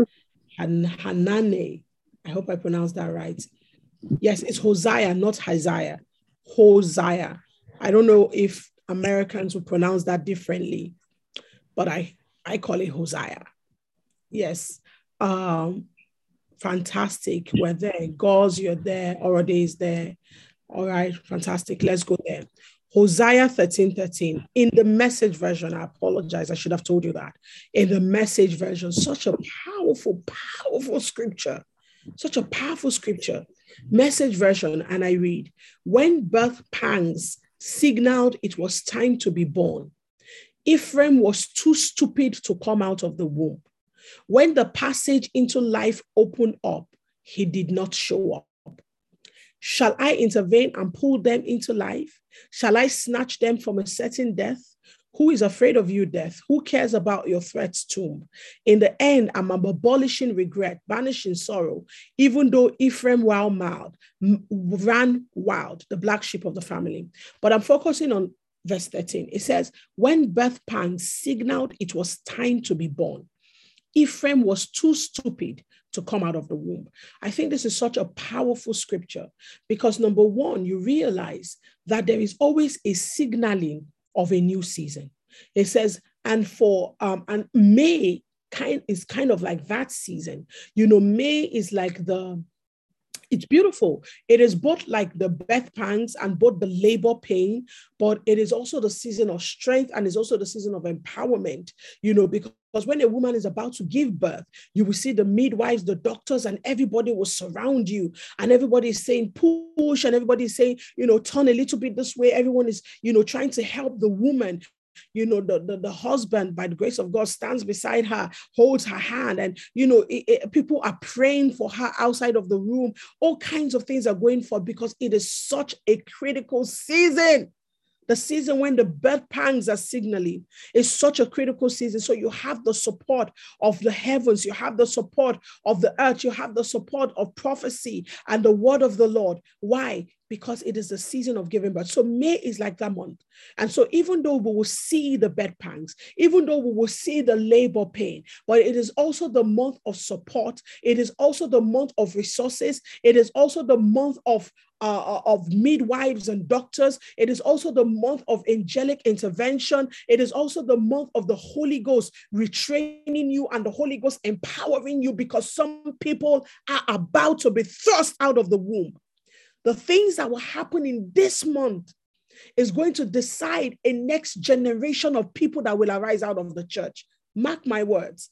[SPEAKER 2] And Hanane, I hope I pronounced that right. Yes, it's Hosea, not Isaiah. Hosea. I don't know if Americans would pronounce that differently, but I, I call it Hosea. Yes. Um, fantastic. We're there. Gauze, you're there. Already is there. All right, fantastic. Let's go there. Hosea 13 13. In the message version, I apologize. I should have told you that. In the message version, such a powerful, powerful scripture. Such a powerful scripture. Message version, and I read When birth pangs signaled it was time to be born, Ephraim was too stupid to come out of the womb. When the passage into life opened up, he did not show up. Shall I intervene and pull them into life? Shall I snatch them from a certain death? Who is afraid of you, death? Who cares about your threats, tomb? In the end, I'm abolishing regret, banishing sorrow, even though Ephraim wild mild, ran wild, the black sheep of the family. But I'm focusing on verse 13. It says, When birth pangs signaled it was time to be born, Ephraim was too stupid to come out of the womb. I think this is such a powerful scripture because number one, you realize that there is always a signaling of a new season. It says, and for um, and May kind is kind of like that season. You know, May is like the it's beautiful. It is both like the birth pangs and both the labor pain, but it is also the season of strength and is also the season of empowerment, you know, because when a woman is about to give birth, you will see the midwives, the doctors, and everybody will surround you. And everybody is saying, push, and everybody is saying, you know, turn a little bit this way. Everyone is, you know, trying to help the woman you know the, the, the, husband by the grace of god stands beside her holds her hand and you know it, it, people are praying for her outside of the room all kinds of things are going for because it is such a critical season the season when the birth pangs are signaling is such a critical season. So you have the support of the heavens, you have the support of the earth, you have the support of prophecy and the word of the Lord. Why? Because it is the season of giving birth. So May is like that month. And so even though we will see the bed pangs, even though we will see the labor pain, but it is also the month of support. It is also the month of resources. It is also the month of uh, of midwives and doctors. It is also the month of angelic intervention. It is also the month of the Holy Ghost retraining you and the Holy Ghost empowering you because some people are about to be thrust out of the womb the things that will happen in this month is going to decide a next generation of people that will arise out of the church. Mark my words.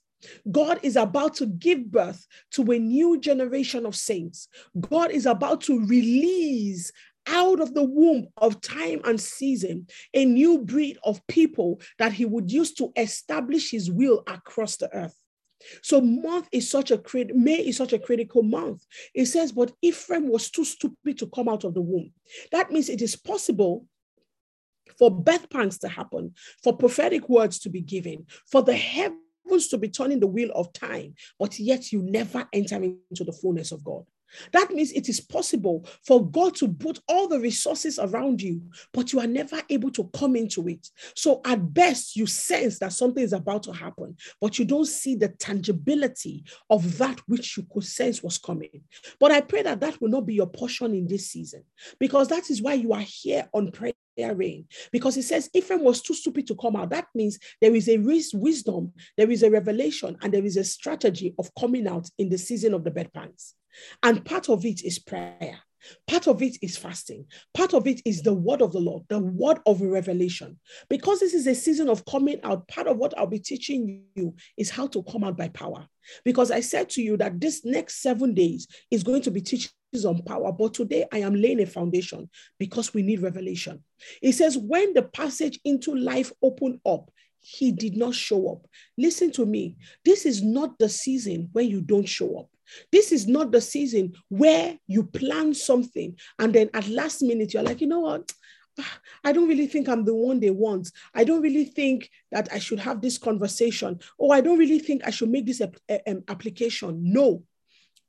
[SPEAKER 2] God is about to give birth to a new generation of saints. God is about to release out of the womb of time and season a new breed of people that he would use to establish his will across the earth. So month is such a crit- May is such a critical month. It says, but Ephraim was too stupid to come out of the womb. That means it is possible for birth pangs to happen, for prophetic words to be given, for the heavens to be turning the wheel of time, but yet you never enter into the fullness of God. That means it is possible for God to put all the resources around you, but you are never able to come into it. So, at best, you sense that something is about to happen, but you don't see the tangibility of that which you could sense was coming. But I pray that that will not be your portion in this season, because that is why you are here on prayer rain because it says Ephraim was too stupid to come out. That means there is a wisdom, there is a revelation, and there is a strategy of coming out in the season of the bedpans. And part of it is prayer. Part of it is fasting. Part of it is the word of the Lord, the word of revelation. Because this is a season of coming out, part of what I'll be teaching you is how to come out by power. Because I said to you that this next seven days is going to be teaching on power, but today I am laying a foundation because we need revelation. It says, when the passage into life opened up, he did not show up. Listen to me. This is not the season when you don't show up. This is not the season where you plan something and then at last minute you're like, you know what? I don't really think I'm the one they want. I don't really think that I should have this conversation. Oh, I don't really think I should make this eh, application. No,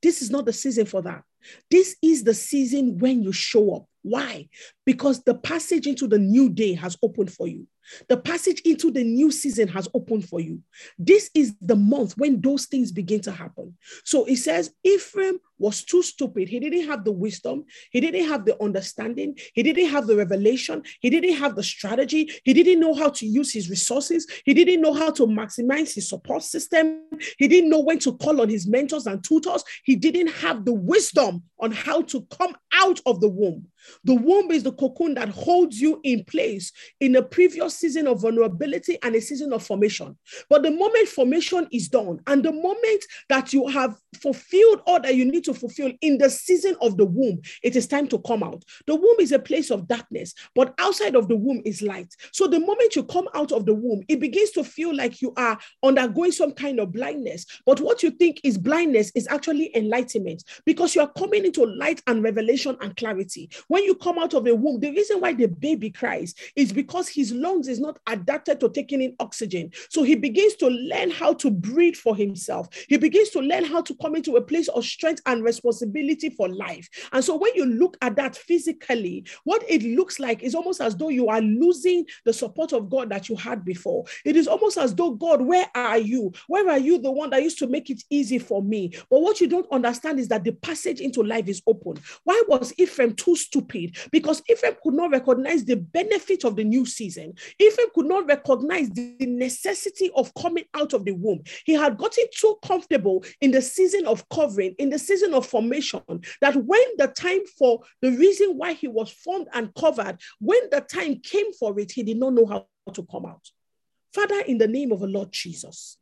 [SPEAKER 2] this is not the season for that. This is the season when you show up. Why? Because the passage into the new day has opened for you. The passage into the new season has opened for you. This is the month when those things begin to happen. So it says Ephraim was too stupid. He didn't have the wisdom. He didn't have the understanding. He didn't have the revelation. He didn't have the strategy. He didn't know how to use his resources. He didn't know how to maximize his support system. He didn't know when to call on his mentors and tutors. He didn't have the wisdom on how to come out of the womb. The womb is the cocoon that holds you in place in a previous season of vulnerability and a season of formation. But the moment formation is done and the moment that you have fulfilled all that you need to fulfill in the season of the womb, it is time to come out. The womb is a place of darkness, but outside of the womb is light. So the moment you come out of the womb, it begins to feel like you are undergoing some kind of blindness. But what you think is blindness is actually enlightenment because you are coming into light and revelation and clarity. When you come out of the womb, the reason why the baby cries is because his lungs is not adapted to taking in oxygen. So he begins to learn how to breathe for himself. He begins to learn how to come into a place of strength and responsibility for life. And so when you look at that physically, what it looks like is almost as though you are losing the support of God that you had before. It is almost as though, God, where are you? Where are you, the one that used to make it easy for me? But what you don't understand is that the passage into life is open. Why was Ephraim too stupid? Because Ephraim could not recognize the benefit of the new season. Ephraim could not recognize the necessity of coming out of the womb. He had gotten too comfortable in the season of covering, in the season of formation, that when the time for the reason why he was formed and covered, when the time came for it, he did not know how to come out. Father, in the name of the Lord Jesus,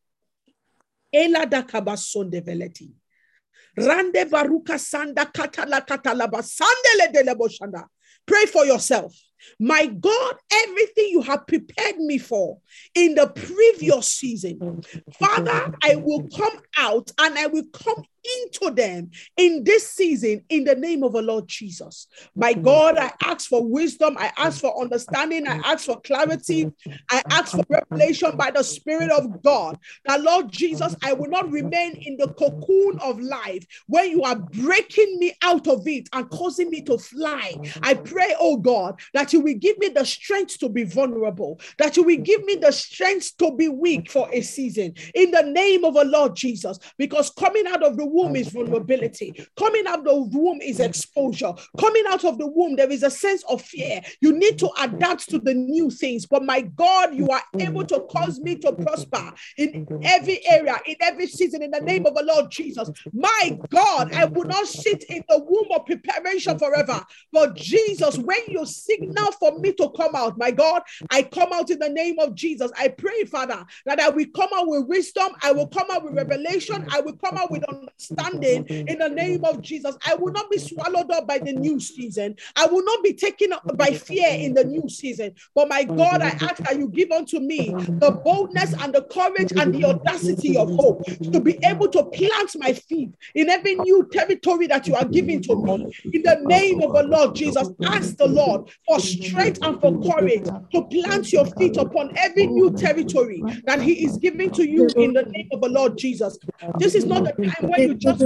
[SPEAKER 2] Rande baruka sanda katala katalaba sandele deleboshanda. Pray for yourself. My God, everything you have prepared me for in the previous season, Father, I will come out and I will come into them in this season in the name of the Lord Jesus. My God, I ask for wisdom, I ask for understanding, I ask for clarity, I ask for revelation by the Spirit of God. That Lord Jesus, I will not remain in the cocoon of life where you are breaking me out of it and causing me to fly. I pray, oh God, that you will give me the strength to be vulnerable, that you will give me the strength to be weak for a season in the name of the Lord Jesus, because coming out of the womb is vulnerability. Coming out of the womb is exposure. Coming out of the womb, there is a sense of fear. You need to adapt to the new things. But my God, you are able to cause me to prosper in every area, in every season, in the name of the Lord Jesus. My God, I will not sit in the womb of preparation forever. But Jesus, when you signal for me to come out, my God, I come out in the name of Jesus. I pray, Father, that I will come out with wisdom, I will come out with revelation, I will come out with understanding in the name of Jesus. I will not be swallowed up by the new season. I will not be taken up by fear in the new season. But my God, I ask that you give unto me the boldness and the courage and the audacity of hope to be able to plant my feet in every new territory that you are giving to me. In the name of the Lord Jesus, ask the Lord for strength and for courage to plant your feet upon every new territory that He is giving to you in the name of the Lord Jesus. This is not a time when you just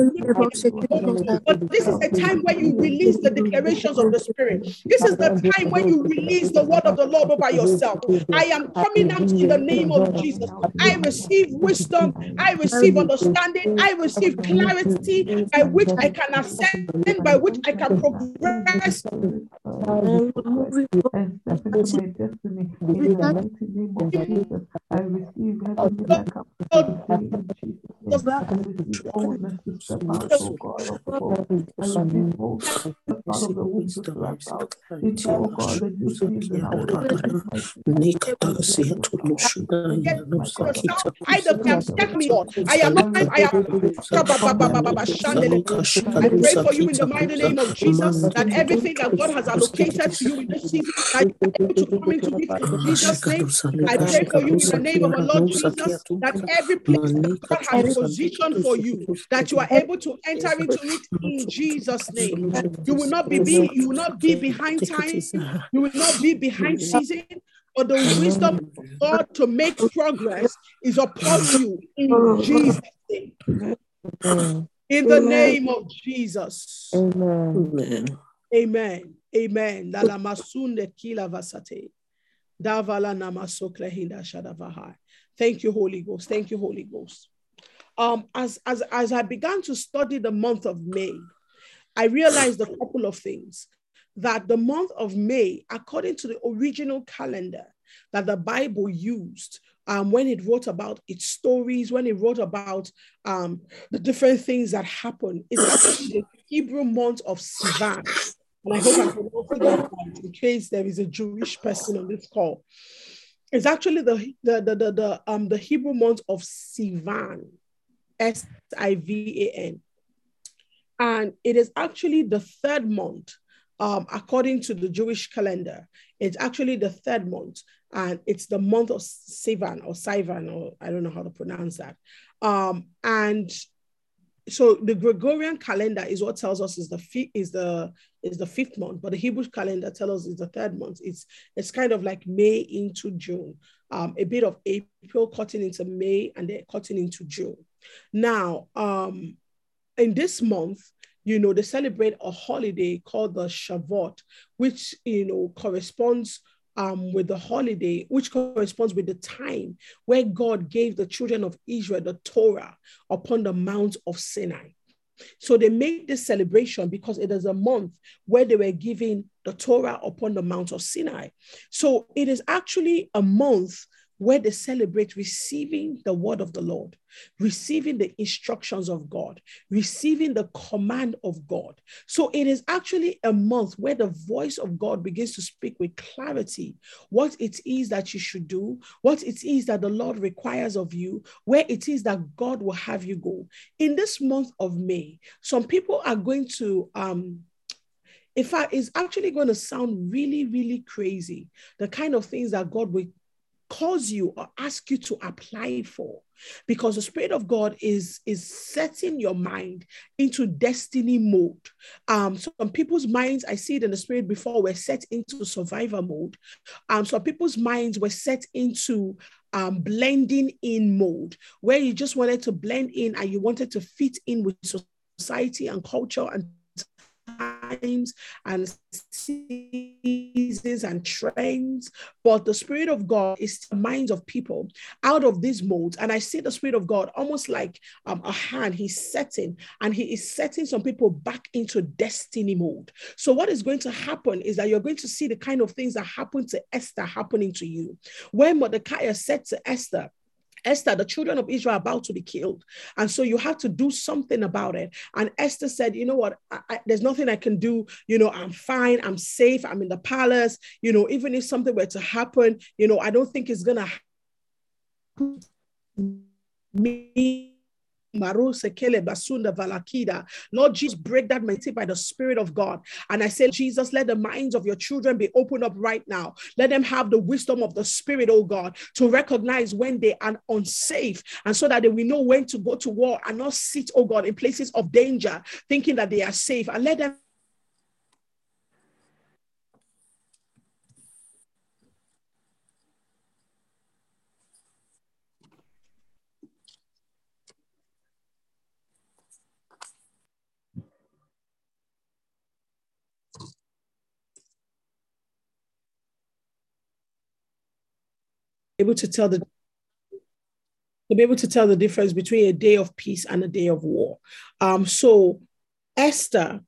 [SPEAKER 2] but this is a time when you release the declarations of the Spirit. This is the time when you release the word of the Lord over yourself. I am coming out in the name of Jesus. I receive wisdom, I receive understanding, I receive clarity by which I can ascend, and by which I can progress. I receive boldness to step out, oh God, of hope. I receive boldness out of the womb to step out into, oh God, the new season. I will I step me on. I am not, I am. I pray for you in the mighty name of Jesus that everything that God has allocated to you in this season, I able to come into it in Jesus' name. I pray for you in the name of the Lord Jesus that every place that God has positioned for you, that you are able to enter into it in Jesus' name. You will not be, be you will not be behind time. You will not be behind season. But the wisdom of God to make progress is upon you in Jesus' name. In the name of Jesus. Amen. Amen. Amen. Thank you, Holy Ghost. Thank you, Holy Ghost um, as, as, as I began to study the month of May, I realized a couple of things. That the month of May, according to the original calendar that the Bible used um, when it wrote about its stories, when it wrote about um, the different things that happened, is actually the Hebrew month of Sivan. And I hope I'm pronouncing that in case there is a Jewish person on this call. It's actually the, the, the, the, the, um, the Hebrew month of Sivan. S I V A N. And it is actually the third month, um, according to the Jewish calendar. It's actually the third month, and it's the month of Sivan or Sivan, or I don't know how to pronounce that. Um, and so the Gregorian calendar is what tells us is the fifth is the is the fifth month, but the Hebrew calendar tells us is the third month. It's it's kind of like May into June, um, a bit of April cutting into May and then cutting into June. Now, um, in this month, you know, they celebrate a holiday called the Shavuot, which you know corresponds um, with the holiday, which corresponds with the time where God gave the children of Israel the Torah upon the Mount of Sinai. So they made this celebration because it is a month where they were giving the Torah upon the Mount of Sinai. So it is actually a month where they celebrate receiving the word of the Lord, receiving the instructions of God, receiving the command of God. So it is actually a month where the voice of God begins to speak with clarity what it is that you should do, what it is that the Lord requires of you, where it is that God will have you go. In this month of May, some people are going to um in fact, it's actually going to sound really, really crazy. The kind of things that God will cause you or ask you to apply for. Because the spirit of god is is setting your mind into destiny mode. Um some people's minds i see it in the spirit before were set into survivor mode. Um some people's minds were set into um, blending in mode where you just wanted to blend in and you wanted to fit in with society and culture and times and seasons and trends, but the Spirit of God is the minds of people out of these modes. And I see the Spirit of God almost like um, a hand He's setting, and He is setting some people back into destiny mode. So, what is going to happen is that you're going to see the kind of things that happened to Esther happening to you. When Mordecai said to Esther, Esther, the children of Israel are about to be killed. And so you have to do something about it. And Esther said, You know what? I, I, there's nothing I can do. You know, I'm fine. I'm safe. I'm in the palace. You know, even if something were to happen, you know, I don't think it's going to me Lord Jesus, break that mentality by the Spirit of God. And I say, Jesus, let the minds of your children be opened up right now. Let them have the wisdom of the Spirit, oh God, to recognize when they are unsafe and so that they will know when to go to war and not sit, oh God, in places of danger, thinking that they are safe. And let them able to tell the to be able to tell the difference between a day of peace and a day of war. Um, so Esther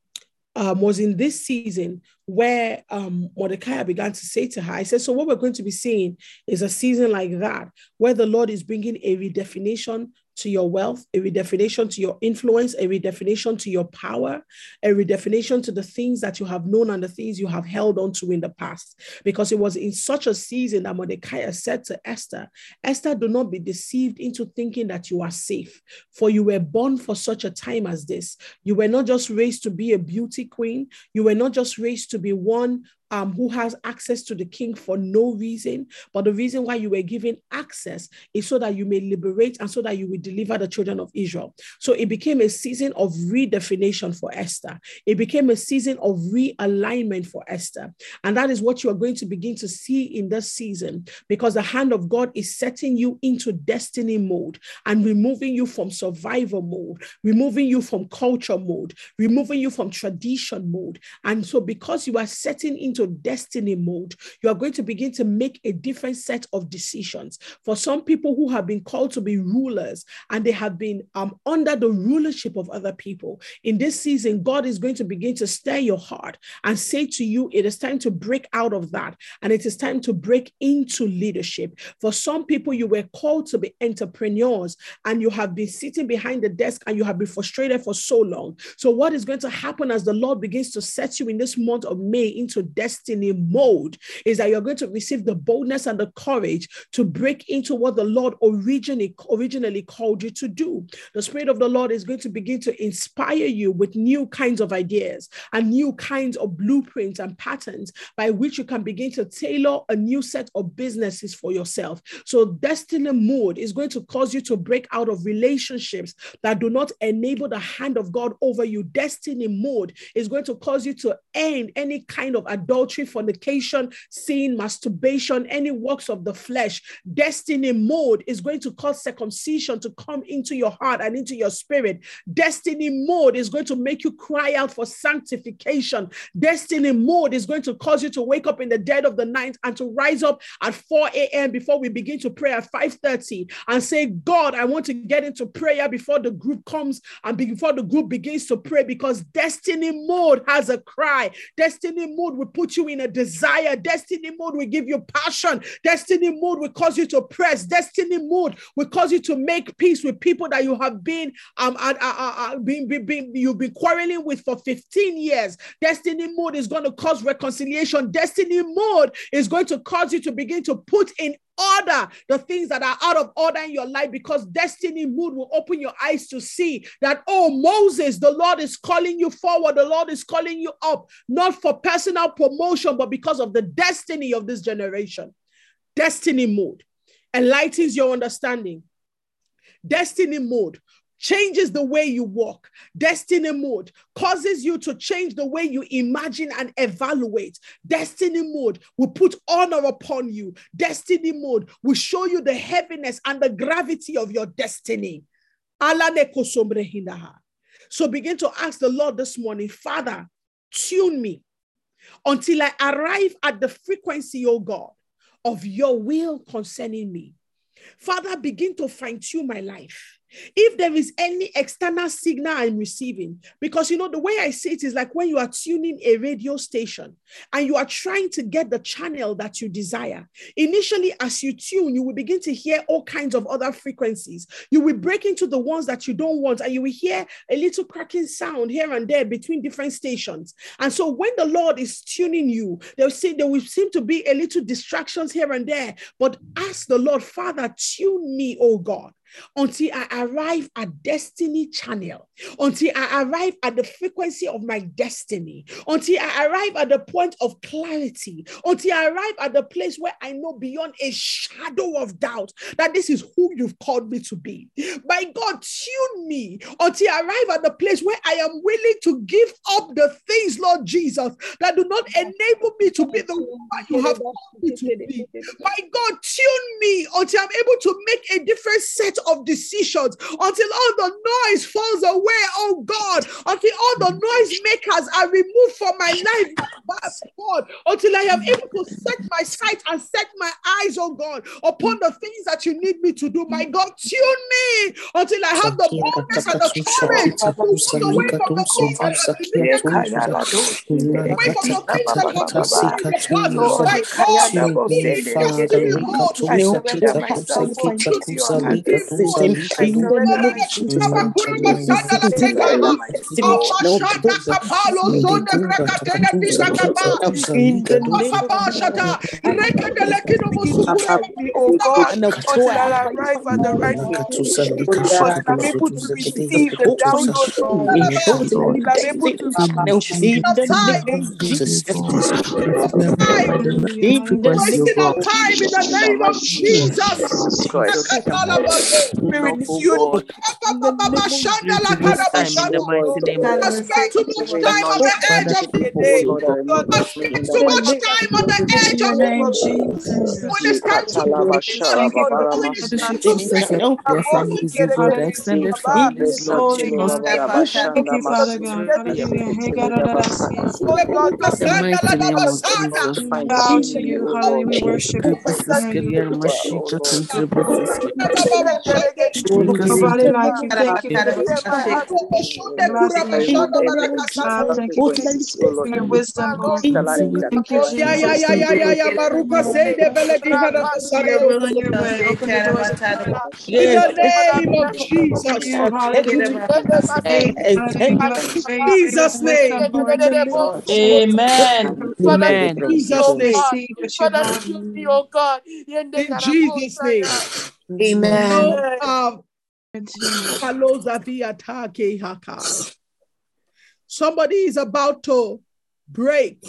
[SPEAKER 2] um, was in this season where um, Mordecai began to say to her, I said, So, what we're going to be seeing is a season like that, where the Lord is bringing a redefinition to your wealth, a redefinition to your influence, a redefinition to your power, a redefinition to the things that you have known and the things you have held on to in the past. Because it was in such a season that Mordecai said to Esther, Esther, do not be deceived into thinking that you are safe, for you were born for such a time as this. You were not just raised to be a beauty queen, you were not just raised to be one um, who has access to the king for no reason. But the reason why you were given access is so that you may liberate and so that you will deliver the children of Israel. So it became a season of redefinition for Esther. It became a season of realignment for Esther. And that is what you are going to begin to see in this season because the hand of God is setting you into destiny mode and removing you from survival mode, removing you from culture mode, removing you from tradition mode. And so because you are setting into into destiny mode, you are going to begin to make a different set of decisions. For some people who have been called to be rulers and they have been um, under the rulership of other people, in this season, God is going to begin to stir your heart and say to you, it is time to break out of that and it is time to break into leadership. For some people, you were called to be entrepreneurs and you have been sitting behind the desk and you have been frustrated for so long. So, what is going to happen as the Lord begins to set you in this month of May into destiny? Destiny mode is that you're going to receive the boldness and the courage to break into what the Lord originally, originally called you to do. The Spirit of the Lord is going to begin to inspire you with new kinds of ideas and new kinds of blueprints and patterns by which you can begin to tailor a new set of businesses for yourself. So, destiny mode is going to cause you to break out of relationships that do not enable the hand of God over you. Destiny mode is going to cause you to end any kind of adultery, fornication, sin, masturbation, any works of the flesh. Destiny mode is going to cause circumcision to come into your heart and into your spirit. Destiny mode is going to make you cry out for sanctification. Destiny mode is going to cause you to wake up in the dead of the night and to rise up at 4 a.m. before we begin to pray at 5:30 and say, God, I want to get into prayer before the group comes and before the group begins to pray because destiny mode has a cry. Destiny mode will put you in a desire. Destiny mode will give you passion. Destiny mode will cause you to press. Destiny mode will cause you to make peace with people that you have been um uh, uh, uh, been, been, been, you've been quarreling with for 15 years. Destiny mode is going to cause reconciliation. Destiny mode is going to cause you to begin to put in order the things that are out of order in your life because destiny mood will open your eyes to see that, oh, Moses, the Lord is calling you forward, the Lord is calling you up, not for personal promotion, but because of the destiny of this generation. Destiny mode enlightens your understanding. Destiny mode changes the way you walk. Destiny mode causes you to change the way you imagine and evaluate. Destiny mode will put honor upon you. Destiny mode will show you the heaviness and the gravity of your destiny. So begin to ask the Lord this morning, Father, tune me until I arrive at the frequency, O God, of your will concerning me. Father, begin to fine tune my life if there is any external signal I'm receiving, because you know, the way I see it is like when you are tuning a radio station and you are trying to get the channel that you desire. Initially, as you tune, you will begin to hear all kinds of other frequencies. You will break into the ones that you don't want, and you will hear a little cracking sound here and there between different stations. And so, when the Lord is tuning you, they'll see there will seem to be a little distractions here and there. But ask the Lord, Father, tune me, oh God until I arrive at destiny channel, until I arrive at the frequency of my destiny, until I arrive at the point of clarity, until I arrive at the place where I know beyond a shadow of doubt that this is who you've called me to be. By God, tune me until I arrive at the place where I am willing to give up the things, Lord Jesus, that do not enable me to be the one you have called me to be. By God, tune me until I'm able to make a different set of decisions until all the noise falls away, oh God, until all the noise makers are removed from my life, God, until I am able to set my sight and set my eyes, oh God, upon the things that you need me to do. My God, tune me until I have the boldness and the courage to move away from the things that away from the things that have God,
[SPEAKER 1] in the name of Jesus. In the name
[SPEAKER 3] God, until arrive at the right I'm able to receive the download I'm able to
[SPEAKER 1] in the name of Jesus.
[SPEAKER 2] Wasting our time in the name of Jesus.
[SPEAKER 3] Oh spirit is you.
[SPEAKER 4] This time in the mighty name of
[SPEAKER 2] I spend too much time on the edge of the day. I spend too much time on the edge of the when it's time to
[SPEAKER 1] Jesus, help their families, oh God, extended families, Lord Jesus.
[SPEAKER 5] Thank you, Father God. Hallelujah. Bow to you. We worship you.
[SPEAKER 4] Rebesis
[SPEAKER 5] Honor you.
[SPEAKER 4] karier mashika tantre besis
[SPEAKER 5] Nobody like you. Thank you. Your wisdom, Lord. Thank you,
[SPEAKER 2] Yeah, yeah,
[SPEAKER 5] Jesus.
[SPEAKER 2] yeah, yeah, yeah, yeah. Baruka say the beledi hada
[SPEAKER 5] Your
[SPEAKER 2] basare.
[SPEAKER 5] will and your way. Open the doors of heaven.
[SPEAKER 2] In the name of
[SPEAKER 5] Thank
[SPEAKER 2] Jesus.
[SPEAKER 5] you. Hallelujah.
[SPEAKER 2] Jesus' name.
[SPEAKER 1] Amen. Amen.
[SPEAKER 2] Jesus' name.
[SPEAKER 5] Receive what you
[SPEAKER 3] Father,
[SPEAKER 5] have.
[SPEAKER 3] show me, oh God. Yende
[SPEAKER 2] In Jesus' name.
[SPEAKER 3] Amen.
[SPEAKER 2] So, um,
[SPEAKER 5] In Jesus.
[SPEAKER 2] Somebody is about to break,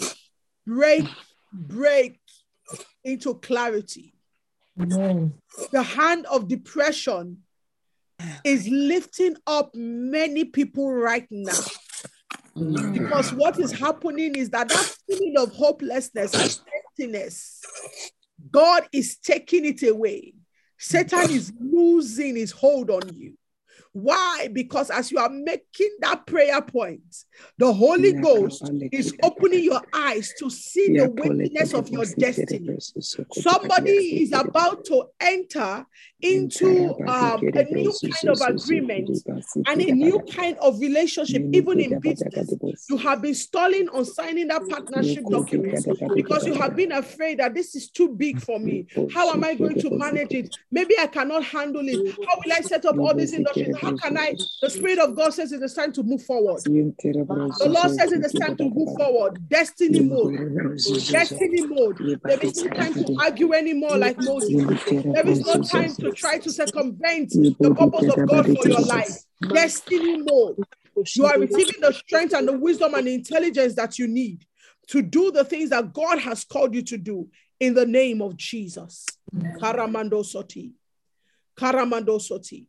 [SPEAKER 2] break, break into clarity. The hand of depression is lifting up many people right now. Because what is happening is that that feeling of hopelessness and emptiness, God is taking it away. Satan is losing his hold on you. Why? Because as you are making that prayer point, the Holy Ghost is opening your eyes to see the weightiness of your destiny. Somebody is about to enter into um, a new kind of agreement and a new kind of relationship, even in business. You have been stalling on signing that partnership document because you have been afraid that this is too big for me. How am I going to manage it? Maybe I cannot handle it. How will I set up all these industries? How can I? The Spirit of God says it's time to move forward. The Lord says it's time to move forward. Destiny mode. Destiny mode. There is no time to argue anymore like Moses. There is no time to try to circumvent the purpose of God for your life. Destiny mode. You are receiving the strength and the wisdom and the intelligence that you need to do the things that God has called you to do in the name of Jesus. Karamando Soti. Karamando Soti.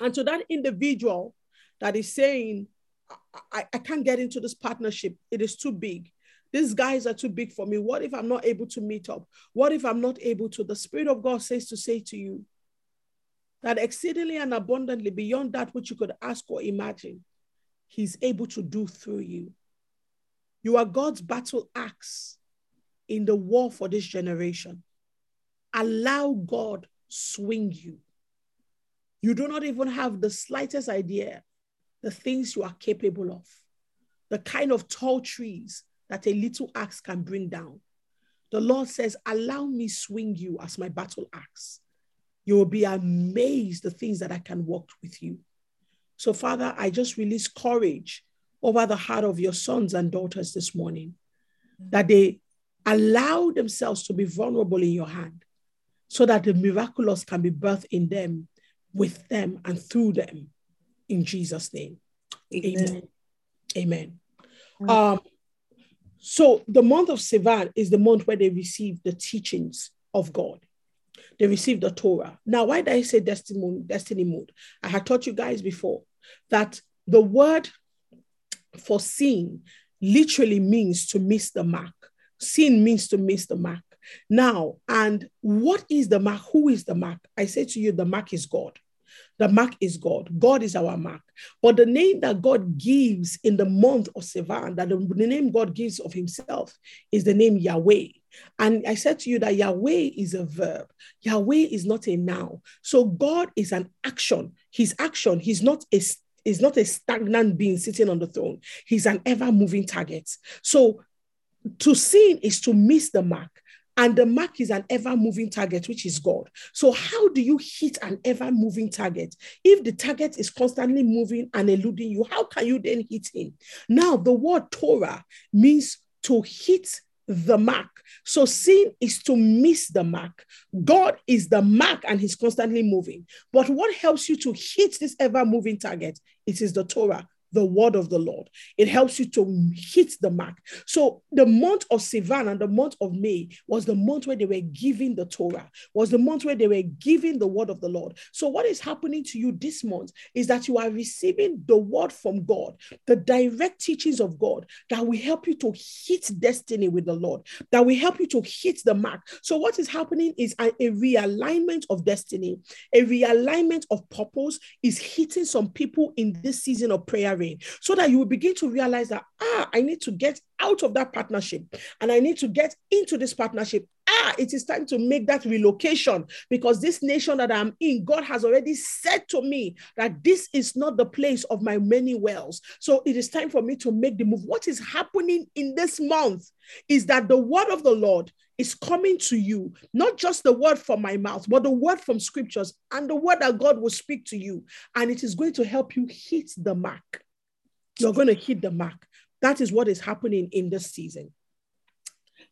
[SPEAKER 2] And to that individual that is saying, I, I can't get into this partnership, it is too big. These guys are too big for me. What if I'm not able to meet up? What if I'm not able to? The Spirit of God says to say to you that exceedingly and abundantly beyond that which you could ask or imagine, He's able to do through you. You are God's battle axe in the war for this generation. Allow God swing you. You do not even have the slightest idea the things you are capable of, the kind of tall trees that a little axe can bring down. The Lord says, Allow me swing you as my battle axe. You will be amazed the things that I can work with you. So, Father, I just release courage over the heart of your sons and daughters this morning that they allow themselves to be vulnerable in your hand so that the miraculous can be birthed in them, with them, and through them. In Jesus' name. Amen. Amen. Um, so the month of Sivan is the month where they receive the teachings of God. They receive the Torah. Now, why did I say destiny mode? Destiny mode? I had taught you guys before that the word for sin literally means to miss the mark. Sin means to miss the mark. Now, and what is the mark? Who is the mark? I say to you, the mark is God. The mark is God. God is our mark. But the name that God gives in the month of Sivan, that the, the name God gives of himself is the name Yahweh. And I said to you that Yahweh is a verb. Yahweh is not a noun. So God is an action. His action, he's not a is not a stagnant being sitting on the throne. He's an ever-moving target. So to sin is to miss the mark. And the mark is an ever moving target, which is God. So, how do you hit an ever moving target? If the target is constantly moving and eluding you, how can you then hit him? Now, the word Torah means to hit the mark. So, sin is to miss the mark. God is the mark and he's constantly moving. But what helps you to hit this ever moving target? It is the Torah the word of the Lord. It helps you to hit the mark. So the month of Sivan and the month of May was the month where they were giving the Torah, was the month where they were giving the word of the Lord. So what is happening to you this month is that you are receiving the word from God, the direct teachings of God that will help you to hit destiny with the Lord, that will help you to hit the mark. So what is happening is a, a realignment of destiny, a realignment of purpose is hitting some people in this season of prayer declaring so that you will begin to realize that, ah, I need to get out of that partnership and I need to get into this partnership. Ah, it is time to make that relocation because this nation that I'm in, God has already said to me that this is not the place of my many wells. So it is time for me to make the move. What is happening in this month is that the word of the Lord is coming to you, not just the word from my mouth, but the word from scriptures and the word that God will speak to you. And it is going to help you hit the mark. You're going to hit the mark. That is what is happening in this season.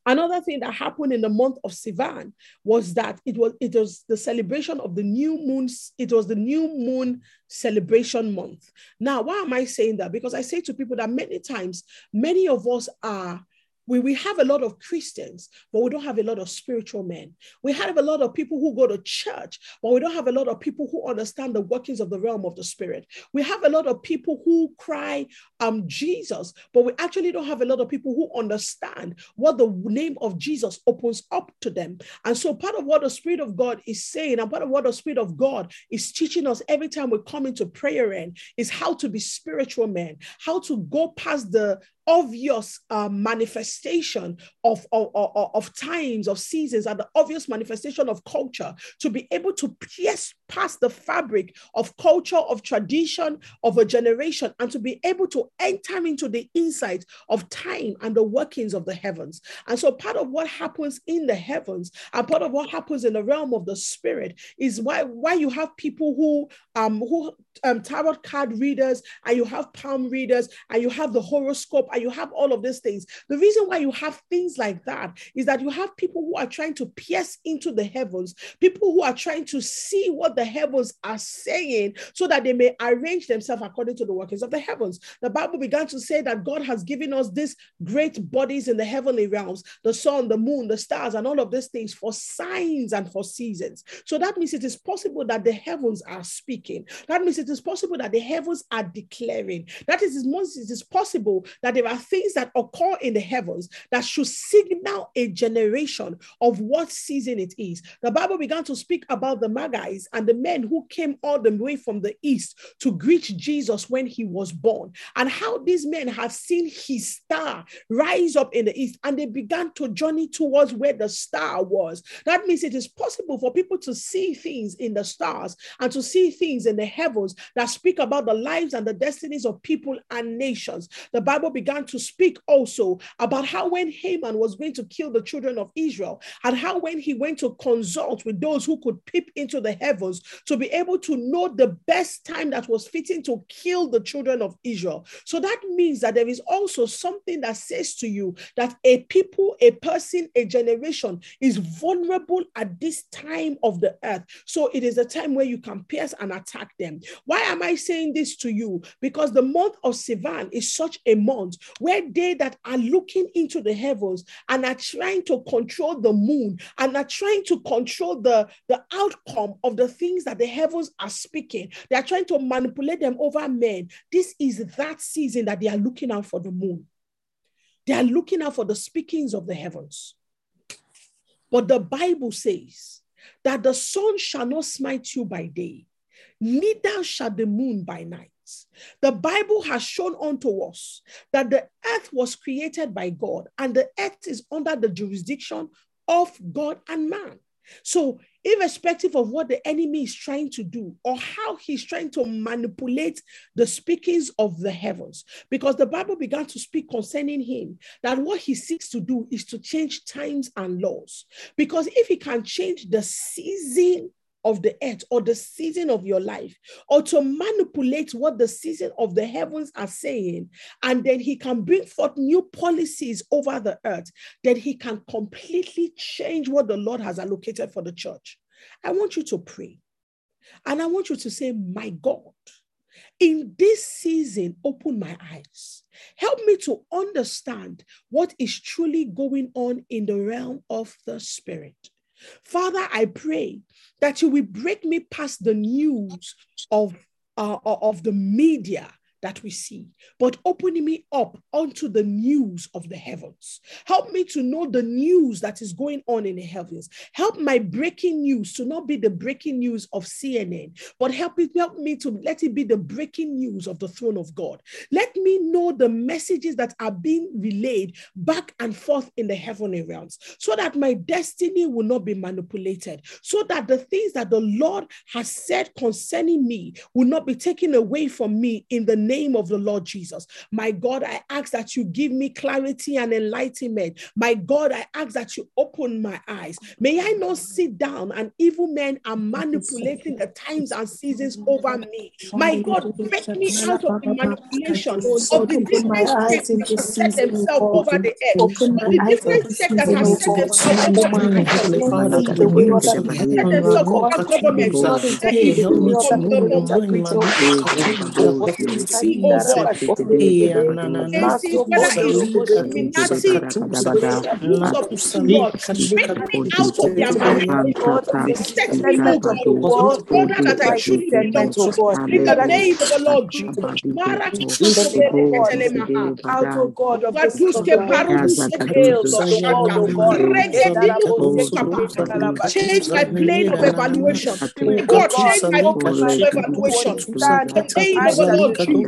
[SPEAKER 2] Another thing that happened in the month of Sivan was that it was it was the celebration of the new moon. It was the new moon celebration month. Now, why am I saying that? Because I say to people that many times, many of us are we, we have a lot of Christians, but we don't have a lot of spiritual men. We have a lot of people who go to church, but we don't have a lot of people who understand the workings of the realm of the spirit. We have a lot of people who cry, um, Jesus, but we actually don't have a lot of people who understand what the name of Jesus opens up to them. And so part of what the Spirit of God is saying, and part of what the Spirit of God is teaching us every time we come into prayer in is how to be spiritual men, how to go past the obvious uh, manifestation of, of, of, of, times, of seasons, and the obvious manifestation of culture to be able to pierce past the fabric of culture, of tradition, of a generation, and to be able to enter into the insight of time and the workings of the heavens. And so, part of what happens in the heavens and part of what happens in the realm of the spirit is why, why you have people who, um, who um, tarot card readers, and you have palm readers, and you have the horoscope, you have all of these things. The reason why you have things like that is that you have people who are trying to pierce into the heavens, people who are trying to see what the heavens are saying so that they may arrange themselves according to the workings of the heavens. The Bible began to say that God has given us these great bodies in the heavenly realms the sun, the moon, the stars, and all of these things for signs and for seasons. So that means it is possible that the heavens are speaking. That means it is possible that the heavens are declaring. That is, it is possible that there are things that occur in the heavens that should signal a generation of what season it is. The Bible began to speak about the Magi's and the men who came all the way from the east to greet Jesus when he was born, and how these men have seen his star rise up in the east and they began to journey towards where the star was. That means it is possible for people to see things in the stars and to see things in the heavens that speak about the lives and the destinies of people and nations. The Bible began to speak also about how when Haman was going to kill the children of Israel, and how when he went to consult with those who could peep into the heavens to be able to know the best time that was fitting to kill the children of Israel. So that means that there is also something that says to you that a people, a person, a generation is vulnerable at this time of the earth. So it is a time where you can pierce and attack them. Why am I saying this to you? Because the month of Sivan is such a month where they that are looking into the heavens and are trying to control the moon and are trying to control the, the outcome of the things that the heavens are speaking. They are trying to manipulate them over men. This is that season that they are looking out for the moon. They are looking out for the speakings of the heavens. But the Bible says that the sun shall not smite you by day, neither shall the moon by night. The Bible has shown unto us that the earth was created by God and the earth is under the jurisdiction of God and man. So, irrespective of what the enemy is trying to do or how he's trying to manipulate the speakings of the heavens, because the Bible began to speak concerning him, that what he seeks to do is to change times and laws. Because if he can change the season of the earth or the season of your life or to manipulate what the season of the heavens are saying and then he can bring forth new policies over the earth then he can completely change what the lord has allocated for the church. I want you to pray. And i want you to say my god in this season open my eyes. Help me to understand what is truly going on in the realm of the spirit Father, I pray that you will break me past the news of, uh, of the media that we see, but opening me up onto the news of the heavens. Help me to know the news that is going on in the heavens. Help my breaking news to not be the breaking news of CNN, but help it help me to let it be the breaking news of the throne of God. Let me know the messages that are being relayed back and forth in the heavenly realms, so that my destiny will not be manipulated, so that the things that the Lord has said concerning me will not be taken away from me in the name of the Lord Jesus. My God, I ask that you give me clarity and enlightenment. My God, I ask that you open my eyes. May I not sit down and evil men are manipulating the times and seasons over me. My God, break me out of the manipulation of the different that set themselves over the earth, of the different sects that have set themselves over the
[SPEAKER 1] Heavenly
[SPEAKER 2] nation,
[SPEAKER 1] Father, God,
[SPEAKER 3] the way
[SPEAKER 1] you
[SPEAKER 3] what
[SPEAKER 1] set
[SPEAKER 3] I
[SPEAKER 1] my
[SPEAKER 3] believe.
[SPEAKER 1] head
[SPEAKER 2] set
[SPEAKER 1] on
[SPEAKER 2] themselves over governments, Oh oh
[SPEAKER 3] my oh
[SPEAKER 2] of
[SPEAKER 3] God. Oh oh.
[SPEAKER 2] Change my plane of evaluation.
[SPEAKER 3] Me, oh
[SPEAKER 2] God,
[SPEAKER 3] God,
[SPEAKER 2] change my
[SPEAKER 3] open
[SPEAKER 2] plane
[SPEAKER 3] my
[SPEAKER 2] of evaluation.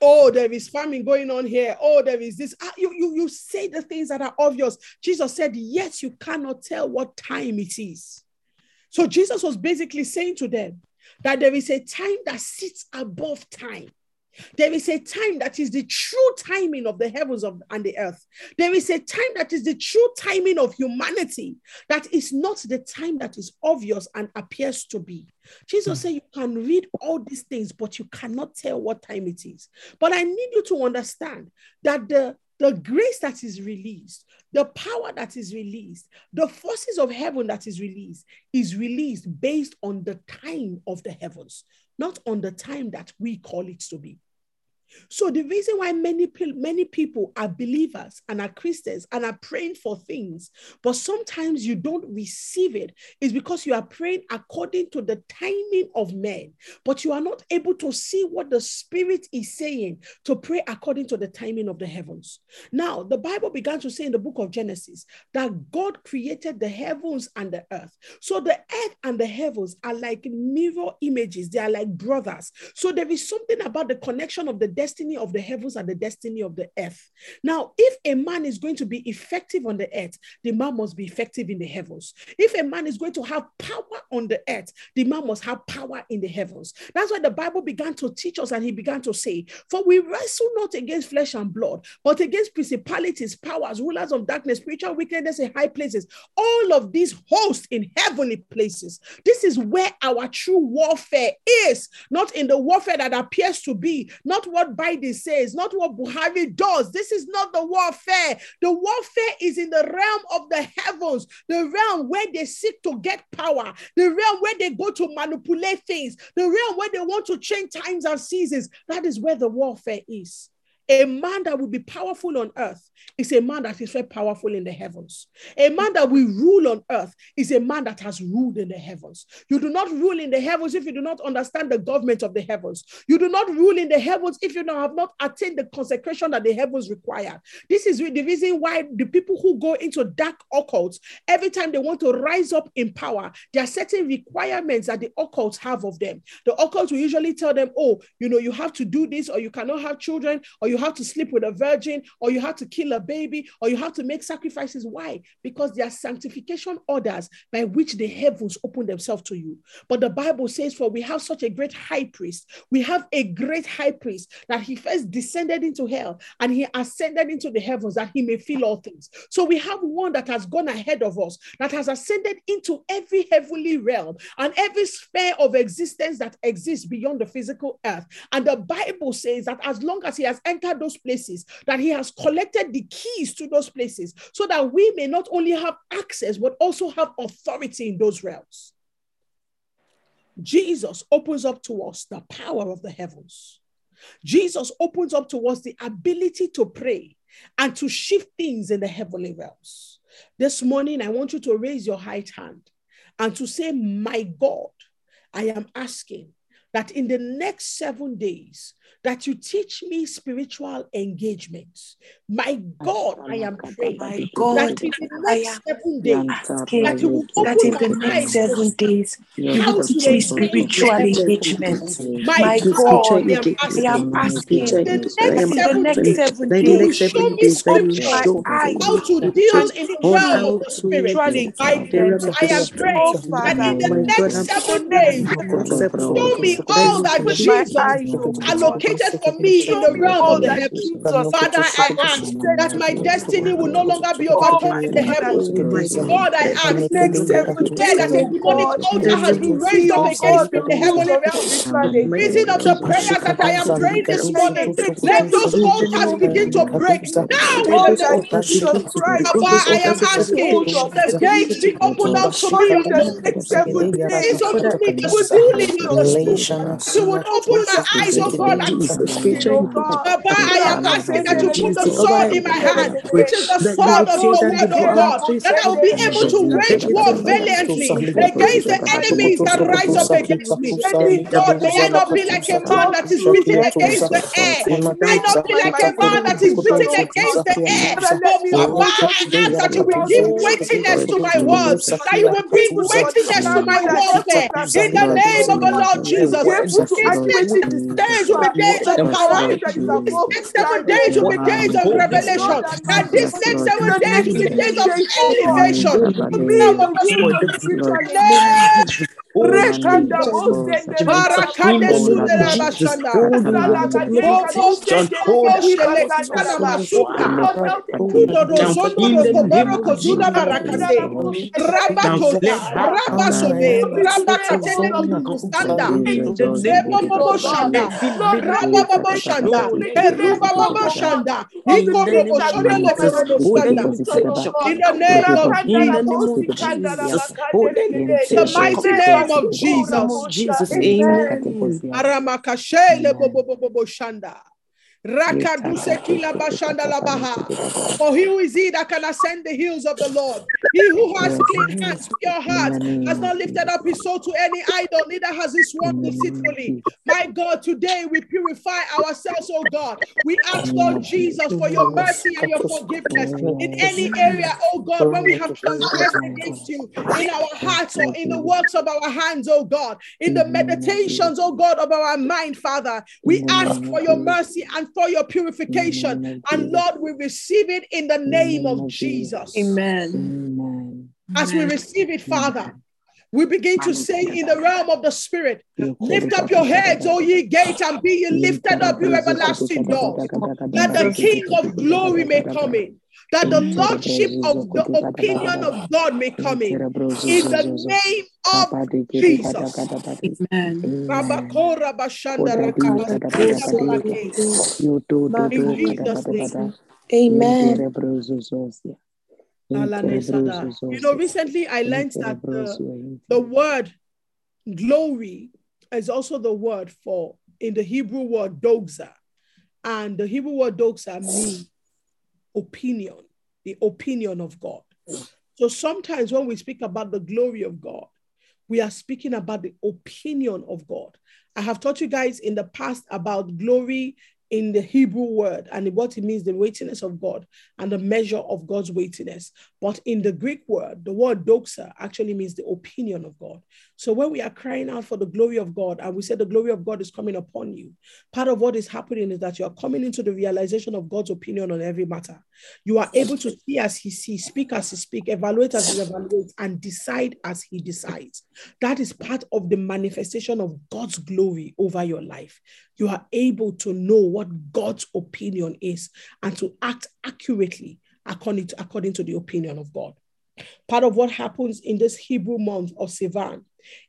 [SPEAKER 3] Oh,
[SPEAKER 2] there is famine going on here. Oh, there is this. Ah, You, you, you say the things that are obvious. Jesus said, Yes, you cannot tell what time it is. So Jesus was basically saying to them that there is a time that sits above time. There is a time that is the true timing of the heavens of, and the earth. There is a time that is the true timing of humanity, that is not the time that is obvious and appears to be. Jesus hmm. said, You can read all these things, but you cannot tell what time it is. But I need you to understand that the the grace that is released, the power that is released, the forces of heaven that is released, is released based on the time of the heavens, not on the time that we call it to be. So the reason why many many people are believers and are Christians and are praying for things, but sometimes you don't receive it, is because you are praying according to the timing of men, but you are not able to see what the Spirit is saying to pray according to the timing of the heavens. Now, the Bible began to say in the book of Genesis that God created the heavens and the earth. So the earth and the heavens are like mirror images, they are like brothers. So there is something about the connection of the destiny of the heavens and the destiny of the earth. Now, if a man is going to be effective on the earth, the man must be effective in the heavens. If a man is going to have power on the earth, the man must have power in the heavens. That's why the Bible began to teach us and he began to say, For we wrestle not against flesh and blood, but against principalities, powers, rulers of darkness, spiritual wickedness in high places. All of these hosts in heavenly places. This is where our true warfare is, not in the warfare that appears to be, not what Biden says, not what Buhari does. This is not the warfare. The warfare is in the realm of the heavens, the realm where they seek to get power, the realm where they go to manipulate things, the realm where they want to change times and seasons. That is where the warfare is. A man that will be powerful on earth is a man that is very powerful in the heavens. A man that will rule on earth is a man that has ruled in the heavens. You do not rule in the heavens if you do not understand the government of the heavens. You do not rule in the heavens if you have not attained the consecration that the heavens require. This is the reason why the people who go into dark occults, every time they want to rise up in power, there are certain requirements that the occults have of them. The occults will usually tell them, oh, you know, you have to do this, or you cannot have children, or you you have to sleep with a virgin, or you have to kill a baby, or you have to make sacrifices. Why? Because there are sanctification orders by which the heavens open themselves to you. But the Bible says, For we have such a great high priest, we have a great high priest that he first descended into hell and he ascended into the heavens that he may fill all things. So we have one that has gone ahead of us, that has ascended into every heavenly realm and every sphere of existence that exists beyond the physical earth. And the Bible says that as long as he has entered those places, that he has collected the keys to those places so that we may not only have access, but also have authority in those realms. Jesus opens up to us the power of the heavens. Jesus opens up to us the ability to pray and to shift things in the heavenly realms. This morning, I want you to raise your right hand and to say, My God, I am asking that in the next seven days, that you teach me spiritual engagements. My God, I am praying
[SPEAKER 3] My God,
[SPEAKER 2] that in the next seven days, that you will
[SPEAKER 3] that in the next seven days, you will teach me spiritual engagement.
[SPEAKER 2] My
[SPEAKER 3] My
[SPEAKER 2] God,
[SPEAKER 3] God,
[SPEAKER 2] I am asking in the next seven days, you show me
[SPEAKER 3] will open my
[SPEAKER 2] spiritually
[SPEAKER 3] eyes
[SPEAKER 2] how to deal in the
[SPEAKER 3] teach
[SPEAKER 2] realm of the spirit.
[SPEAKER 3] spiritual engagement.
[SPEAKER 2] I am
[SPEAKER 3] Oh,
[SPEAKER 2] praying that in the next seven days, show me all that Jesus
[SPEAKER 3] eyes, oh God.
[SPEAKER 2] Allocated for me in the realm of the heavens. Father, I ask that my destiny will no longer be overturned in the heavens. God, I ask
[SPEAKER 3] the days,
[SPEAKER 2] that
[SPEAKER 3] oh
[SPEAKER 2] demonic altar has been raised up against me in the heavenly
[SPEAKER 3] spiritual
[SPEAKER 2] Reason of the prayers that I am praying this morning. Let those
[SPEAKER 3] the
[SPEAKER 2] altars begin to break now in the name
[SPEAKER 3] that
[SPEAKER 2] of
[SPEAKER 3] Jesus
[SPEAKER 2] Jesus.
[SPEAKER 3] Christ
[SPEAKER 2] I am asking the gates be opened up to me,
[SPEAKER 3] in
[SPEAKER 2] O
[SPEAKER 3] the next seven days.
[SPEAKER 2] unto me the
[SPEAKER 3] Open
[SPEAKER 2] schooling of the. That you would open
[SPEAKER 3] Open
[SPEAKER 2] my eyes, oh God, and
[SPEAKER 3] spirit
[SPEAKER 2] see.
[SPEAKER 3] oh God.
[SPEAKER 2] Abba, I am asking that you put the sword in my hand, which is the sword of your word, oh God, that I will be able to wage war valiantly against
[SPEAKER 3] the
[SPEAKER 2] the enemies that rise up against me. God, may I not be like a man that is beating against the air. May I not be like a man that is beating
[SPEAKER 3] oh
[SPEAKER 2] against the air.
[SPEAKER 3] Father, let
[SPEAKER 2] But
[SPEAKER 3] me
[SPEAKER 2] Papa, I ask that you will give weightiness to my words, that you will bring weightiness to my warfare. In the name
[SPEAKER 3] oh
[SPEAKER 2] of the Lord Jesus,
[SPEAKER 3] be able to accurately
[SPEAKER 2] seven days will be
[SPEAKER 3] decipher
[SPEAKER 2] days of
[SPEAKER 3] the
[SPEAKER 2] power.
[SPEAKER 3] power that is above
[SPEAKER 2] Next seven days will be days of revelation. And these next seven days will be days of elevation.
[SPEAKER 3] give
[SPEAKER 2] In
[SPEAKER 3] me
[SPEAKER 2] the
[SPEAKER 3] the rules
[SPEAKER 2] name bashanda. Kudo kozuda Zebo Bobo
[SPEAKER 3] Oh
[SPEAKER 2] Shanda, Shanda, Eruba
[SPEAKER 3] oh
[SPEAKER 2] Shanda, Iko
[SPEAKER 3] oh God.
[SPEAKER 2] In the name of
[SPEAKER 3] Rakandala
[SPEAKER 2] Jesus, the mighty name of
[SPEAKER 3] Rekasukura
[SPEAKER 2] Jesus.
[SPEAKER 3] bosha. Amen.
[SPEAKER 2] For who is he that can ascend the hills of the Lord? He who has clean hands, pure heart, has not lifted up his soul to any idol, neither has he sworn deceitfully. My God, today we purify ourselves, oh God. We ask, Lord Jesus, for your mercy and your forgiveness in any area, oh God, when we have transgressed against you in our hearts or in the works of our hands, oh God, in the meditations, oh God, of our mind, Father. We ask for your mercy and for your purification. And Lord, we receive it in the name of Jesus.
[SPEAKER 3] Amen.
[SPEAKER 2] As we receive it, Father, we begin to say in the realm of the Spirit, lift up your heads, O ye gates, and be ye lifted up, you everlasting doors, that the King of glory may come in, that the Lordship of the opinion of God may come in, in the name of Jesus.
[SPEAKER 3] Amen.
[SPEAKER 2] Rabakora bashanda rakabasanda balake. In Jesus' name.
[SPEAKER 3] Amen.
[SPEAKER 2] Alanesada. You know, recently I learned that the, the word glory is also the word for in the Hebrew word doxa. And the Hebrew word doxa means opinion, the opinion of God. So sometimes when we speak about the glory of God, we are speaking about the opinion of God. I have taught you guys in the past about glory in the Hebrew word and what it means the weightiness of God and the measure of God's weightiness. But in the Greek word, the word doxa actually means the opinion of God. So when we are crying out for the glory of God and we say the glory of God is coming upon you, part of what is happening is that you are coming into the realization of God's opinion on every matter. You are able to see as He sees, speak as He speaks, evaluate as He evaluates, and decide as He decides. That is part of the manifestation of God's glory over your life. You are able to know what God's opinion is and to act accurately according to, according to the opinion of God. Part of what happens in this Hebrew month of Sivan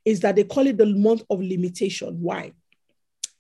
[SPEAKER 2] is that they call it the month of limitation. Why?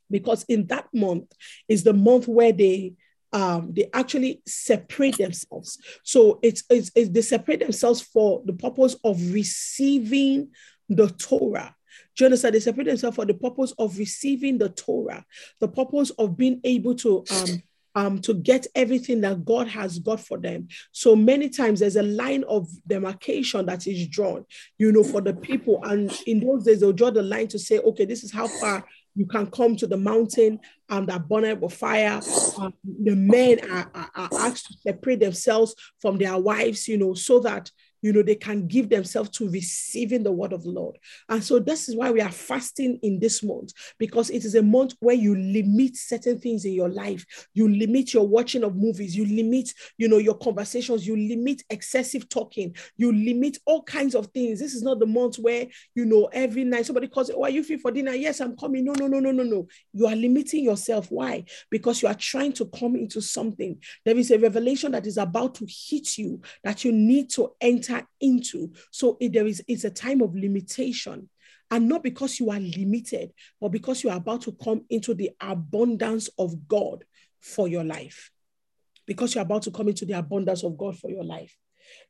[SPEAKER 2] Because in that month is the month where they um, they actually separate themselves. So it's, it's, it's they separate themselves for the purpose of receiving the Torah. You understand? They separate themselves for the purpose of receiving the Torah, the purpose of being able to um, um, to get everything that God has got for them. So many times there's a line of demarcation that is drawn, you know, for the people. And in those days, they'll draw the line to say, okay, this is how far you can come to the mountain um, that burned with fire. Um, the men are, are, are asked to separate themselves from their wives, you know, so that you know, they can give themselves to receiving the word of the Lord. And so this is why we are fasting in this month, because it is a month where you limit certain things in your life. You limit your watching of movies, you limit, you know, your conversations, you limit excessive talking, you limit all kinds of things. This is not the month where, you know, every night somebody calls, Oh, are you free for dinner? Yes, I'm coming. No, no, no, no, no, no. You are limiting yourself. Why? Because you are trying to come into something. There is a revelation that is about to hit you that you need to enter enter into. So there is it's a time of limitation. And not because you are limited, but because you are about to come into the abundance of God for your life. Because you're about to come into the abundance of God for your life.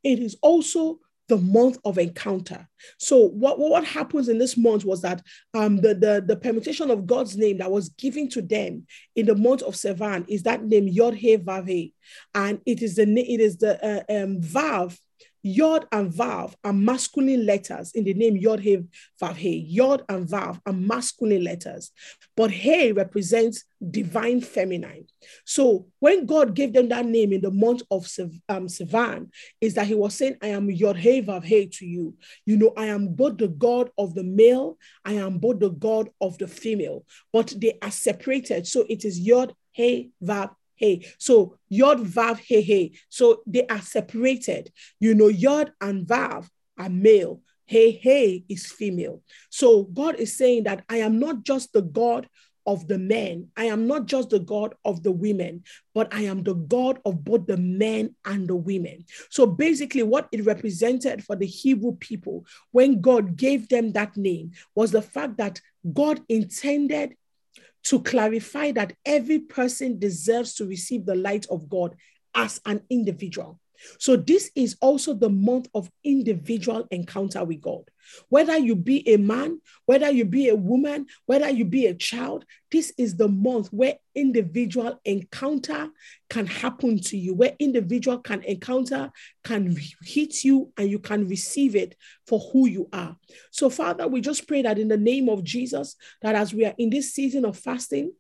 [SPEAKER 2] It is also the month of encounter. So what, what happens in this month was that um, the, the, the permutation of God's name that was given to them in the month of Sivan is that name Yod He Vav And it is the it is the uh, um, Vav Yod and Vav are masculine letters in the name Yod He Vav He. Yod and Vav are masculine letters, but He represents divine feminine. So when God gave them that name in the month of um, Sivan, is that He was saying, "I am Yod He Vav He to you. You know, I am both the God of the male, I am both the God of the female, but they are separated. So it is Yod He Vav hey. So Yod, Vav, hey, hey. So they are separated. You know, Yod and Vav are male. Hey, hey is female. So God is saying that I am not just the God of the men. I am not just the God of the women, but I am the God of both the men and the women. So basically, what it represented for the Hebrew people when God gave them that name was the fact that God intended to clarify that every person deserves to receive the light of God as an individual. So, this is also the month of individual encounter with God. Whether you be a man, whether you be a woman, whether you be a child, this is the month where individual encounter can happen to you, where individual can encounter can hit you and you can receive it for who you are. So, Father, we just pray that in the name of Jesus, that as we are in this season of fasting,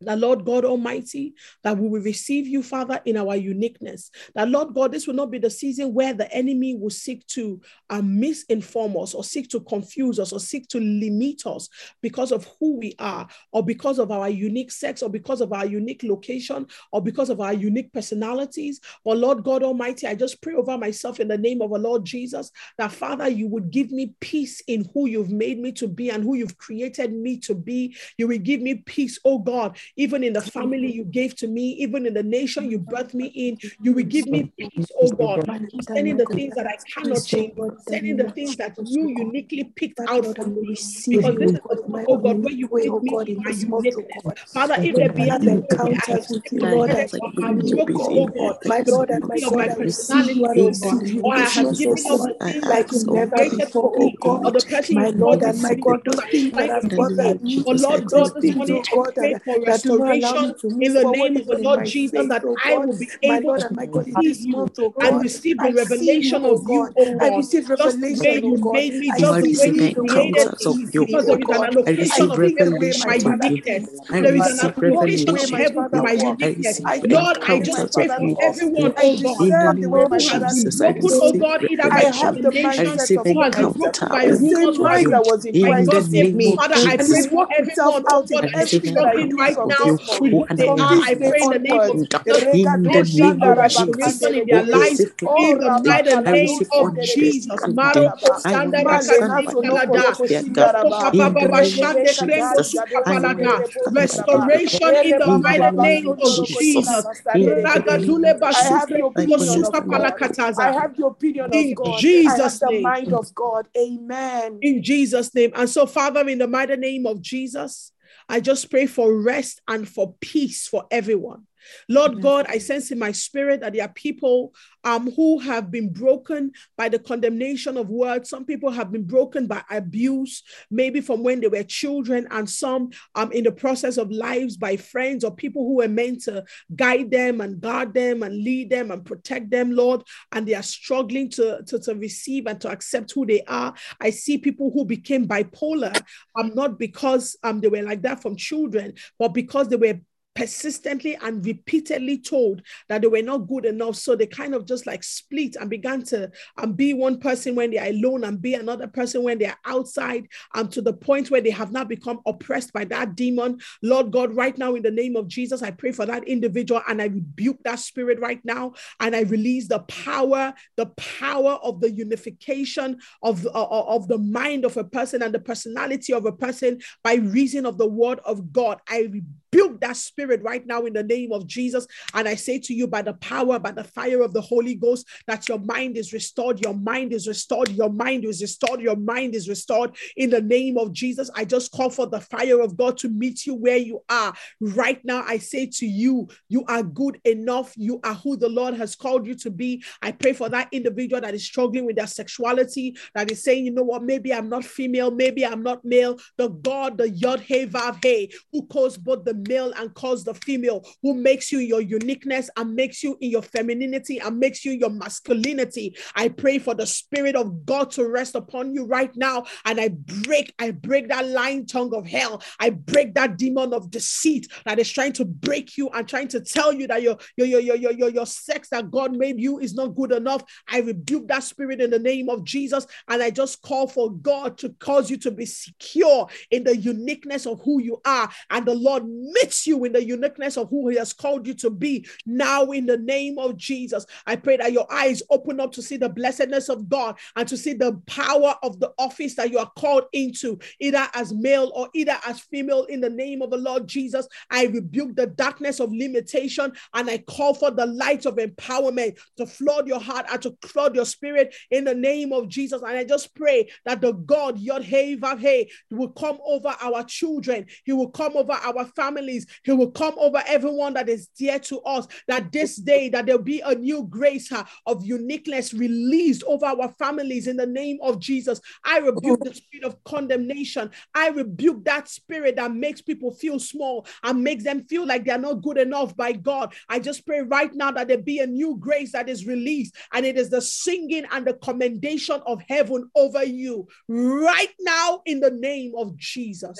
[SPEAKER 2] the Lord God Almighty, that we will receive you, Father, in our uniqueness. That Lord God, this will not be the season where the enemy will seek to um, misinform us or seek to confuse us or seek to limit us because of who we are or because of our unique sex or because of our unique location or because of our unique personalities. But Lord God Almighty, I just pray over myself in the name of our Lord Jesus that Father, you would give me peace in who you've made me to be and who you've created me to be. You will give me peace, oh God, even in the family you gave to me, even in the nation you birthed me in. You will give me peace, oh God, concerning the things that I cannot change, concerning the things that you uniquely picked out for me. Because this is the oh God, where you picked oh me in my oh uniqueness. Father, if there be any encounter with you, Lord, I have broken, oh, oh God, my Lord and my God, my personality, oh God, or I have given up the things like you never before, oh God, or the person my Lord and my God, those things that have bothered oh Lord God, this morning I pray for restoration in the name of the Lord Jesus, that
[SPEAKER 3] oh
[SPEAKER 2] I will be able to oh receive you
[SPEAKER 3] oh
[SPEAKER 2] and receive the revelation of you, oh God.
[SPEAKER 3] Oh
[SPEAKER 2] just the way
[SPEAKER 3] revelation,
[SPEAKER 2] you
[SPEAKER 3] oh God.
[SPEAKER 2] made me, just the way you created me, because there is an
[SPEAKER 3] God.
[SPEAKER 2] allocation of heaven
[SPEAKER 1] revelation
[SPEAKER 2] my uniqueness. There is an allocation of heaven
[SPEAKER 1] of
[SPEAKER 2] my uniqueness. Lord, I just pray for everyone, oh God,
[SPEAKER 1] In the
[SPEAKER 3] discern the
[SPEAKER 1] name
[SPEAKER 3] way
[SPEAKER 1] of
[SPEAKER 3] my
[SPEAKER 2] who has been broken, oh
[SPEAKER 3] oh
[SPEAKER 1] receive
[SPEAKER 3] God.
[SPEAKER 2] God, either by
[SPEAKER 3] I have the
[SPEAKER 1] revelation. I
[SPEAKER 2] condemnation,
[SPEAKER 3] mindset
[SPEAKER 1] receive
[SPEAKER 3] of
[SPEAKER 2] who has been broken by
[SPEAKER 3] The
[SPEAKER 1] of
[SPEAKER 3] same
[SPEAKER 2] rumors of
[SPEAKER 3] mind
[SPEAKER 1] you.
[SPEAKER 3] that
[SPEAKER 2] you,
[SPEAKER 3] was in
[SPEAKER 2] by
[SPEAKER 1] In the
[SPEAKER 3] Christ
[SPEAKER 2] gossip.
[SPEAKER 1] name
[SPEAKER 3] me.
[SPEAKER 1] of
[SPEAKER 2] Father, I pray for everyone, oh
[SPEAKER 3] out
[SPEAKER 2] God, that is struggling right
[SPEAKER 1] encounters
[SPEAKER 3] from
[SPEAKER 1] of
[SPEAKER 2] now
[SPEAKER 1] you.
[SPEAKER 3] this morning.
[SPEAKER 2] with
[SPEAKER 1] Who
[SPEAKER 2] who
[SPEAKER 1] an
[SPEAKER 2] they
[SPEAKER 3] From
[SPEAKER 2] are.
[SPEAKER 3] this
[SPEAKER 2] I pray in the name of
[SPEAKER 3] onwards.
[SPEAKER 2] Jesus.
[SPEAKER 1] in the name of Jesus.
[SPEAKER 2] restoration in their lives
[SPEAKER 3] Oh,
[SPEAKER 2] in the mighty name of Jesus.
[SPEAKER 1] understanding.
[SPEAKER 2] Maroko
[SPEAKER 3] sekendara
[SPEAKER 1] I
[SPEAKER 2] sanda
[SPEAKER 1] understand
[SPEAKER 3] Malena
[SPEAKER 1] by
[SPEAKER 2] rakazika
[SPEAKER 1] the
[SPEAKER 3] sonoko
[SPEAKER 1] power
[SPEAKER 2] lada.
[SPEAKER 1] of
[SPEAKER 3] robo
[SPEAKER 1] their God.
[SPEAKER 3] shindaraba.
[SPEAKER 1] In the
[SPEAKER 2] Rekopapababa
[SPEAKER 1] name of
[SPEAKER 2] shande
[SPEAKER 3] Rebebeka
[SPEAKER 2] krendo
[SPEAKER 1] Jesus,
[SPEAKER 3] dashado
[SPEAKER 1] I
[SPEAKER 2] sukapalada.
[SPEAKER 3] shendere
[SPEAKER 1] understand by the
[SPEAKER 3] boshandaba.
[SPEAKER 1] power of
[SPEAKER 2] Restoration in the
[SPEAKER 1] In the
[SPEAKER 3] Erebaba
[SPEAKER 2] mighty
[SPEAKER 1] name
[SPEAKER 2] name
[SPEAKER 1] of Jesus.
[SPEAKER 2] Jesus.
[SPEAKER 3] boshika
[SPEAKER 1] In the name
[SPEAKER 3] I have the opinion of God. I
[SPEAKER 2] sukapalakataza.
[SPEAKER 3] have the opinion of
[SPEAKER 2] In
[SPEAKER 3] God.
[SPEAKER 2] Jesus'
[SPEAKER 3] the mind of God. Amen.
[SPEAKER 2] In Jesus' name. And so, Father, in the mighty name of Jesus, I just pray for rest and for peace for everyone. Lord God, I sense in my spirit that there are people um, who have been broken by the condemnation of words. Some people have been broken by abuse, maybe from when they were children, and some um, in the process of lives by friends or people who were meant to guide them and guard them and lead them and protect them, Lord. And they are struggling to, to, to receive and to accept who they are. I see people who became bipolar, um, not because um, they were like that from children, but because they were persistently and repeatedly told that they were not good enough. So they kind of just like split and began to um, be one person when they are alone and be another person when they are outside, um, to the point where they have now become oppressed by that demon. Lord God, right now in the name of Jesus, I pray for that individual and I rebuke that spirit right now and I release the power, the power of the unification of, uh, of the mind of a person and the personality of a person by reason of the word of God. I rebuke that spirit right now in the name of Jesus. And I say to you, by the power, by the fire of the Holy Ghost, that your mind is restored, your mind is restored, your mind is restored, your mind is restored in the name of Jesus. I just call for the fire of God to meet you where you are. Right now, I say to you, you are good enough. You are who the Lord has called you to be. I pray for that individual that is struggling with their sexuality, that is saying, you know what, maybe I'm not female, maybe I'm not male. The God, the Yod Hey Vav Hey, who calls both the male and calls the female, who makes you your uniqueness and makes you in your femininity and makes you your masculinity. I pray for the spirit of God to rest upon you right now. And I break, I break that lying tongue of hell. I break that demon of deceit that is trying to break you and trying to tell you that your your your your your, your, your sex that God made you is not good enough. I rebuke that spirit in the name of Jesus. And I just call for God to cause you to be secure in the uniqueness of who you are. And the Lord meets you in the uniqueness of who He has called you to be. Now, in the name of Jesus, I pray that your eyes open up to see the blessedness of God and to see the power of the office that you are called into, either as male or either as female. In the name of the Lord Jesus, I rebuke the darkness of limitation and I call for the light of empowerment to flood your heart and to flood your spirit in the name of Jesus. And I just pray that the God, Yod Hey Vav Hey, will come over our children. He will come over our families. He will come over everyone that is dear to us. That this day, that there'll be a new grace uh, of uniqueness released over our families in the name of Jesus. I rebuke the spirit of condemnation. I rebuke that spirit that makes people feel small and makes them feel like they're not good enough by God. I just pray right now that there be a new grace that is released, and it is the singing and the commendation of heaven over you right now in the name of Jesus.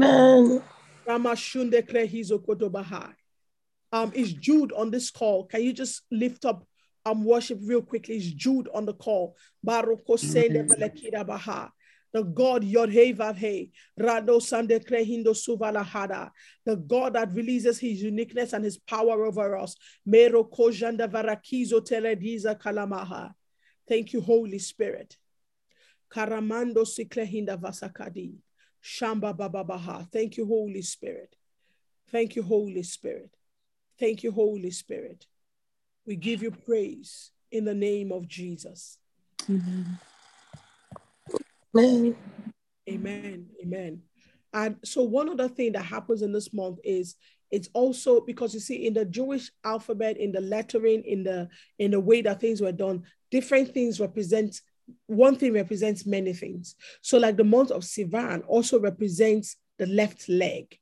[SPEAKER 3] Amen.
[SPEAKER 2] Ramashunde Klehizo Kotobahai. Um, is Jude on this call? Can you just lift up um worship real quickly? Is Jude on the call? Belekida Baha. The God Yodhevavhe, Rado Sande Klehindo Suvalahada, the God that releases his uniqueness and his power over us. Mero Kojanda Varakizo Telediza Kalamaha. Thank you, Holy Spirit. Karamando Siklehinda Vasakadi. Shamba Baba Baha. Thank you, Holy Spirit. Thank you, Holy Spirit. Thank you, Holy Spirit. We give you praise in the name of Jesus.
[SPEAKER 3] Amen.
[SPEAKER 2] Amen. Amen. And so one other thing that happens in this month is it's also because you see in the Jewish alphabet, in the lettering, in the in the way that things were done, different things represent one thing represents many things. So like the month of Sivan also represents the left leg.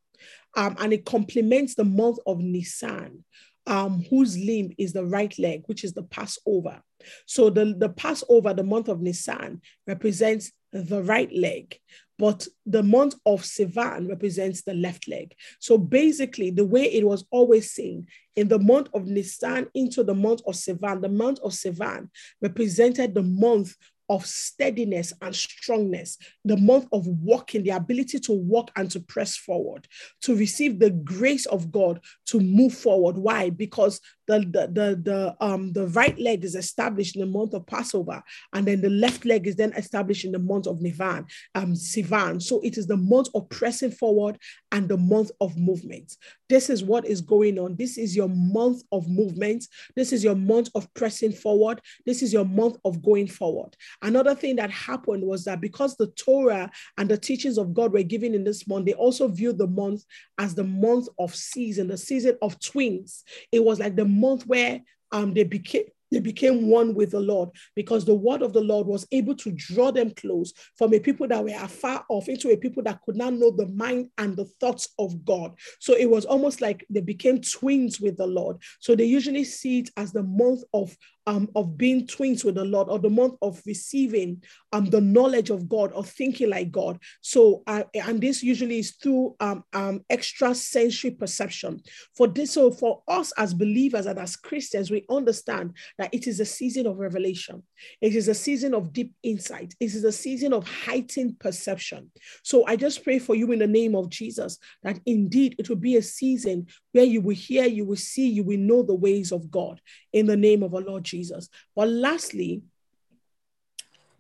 [SPEAKER 2] Um, and it complements the month of Nisan, um, whose limb is the right leg, which is the Passover. So the, the Passover, the month of Nisan, represents the right leg, but the month of Sivan represents the left leg. So basically, the way it was always seen in the month of Nisan into the month of Sivan, the month of Sivan represented the month of steadiness and strongness, the month of walking, the ability to walk and to press forward, to receive the grace of God to move forward. Why? Because the, the, the, the, um, the right leg is established in the month of Passover, and then the left leg is then established in the month of Nivan, um, Sivan. So it is the month of pressing forward and the month of movement. This is what is going on. This is your month of movement. This is your month of pressing forward. This is your month of going forward. Another thing that happened was that because the Torah and the teachings of God were given in this month, they also viewed the month as the month of season, the season of twins. It was like the month where um, they became they became one with the Lord because the word of the Lord was able to draw them close from a people that were afar off into a people that could not know the mind and the thoughts of God. So it was almost like they became twins with the Lord. So they usually see it as the month of um, of being twins with the Lord or the month of receiving um, the knowledge of God or thinking like God. So, uh, and this usually is through um, um, extra sensory perception. For this, so for us as believers and as Christians, we understand that it is a season of revelation. It is a season of deep insight. It is a season of heightened perception. So I just pray for you in the name of Jesus that indeed it will be a season where you will hear, you will see, you will know the ways of God in the name of our Lord Jesus. But lastly,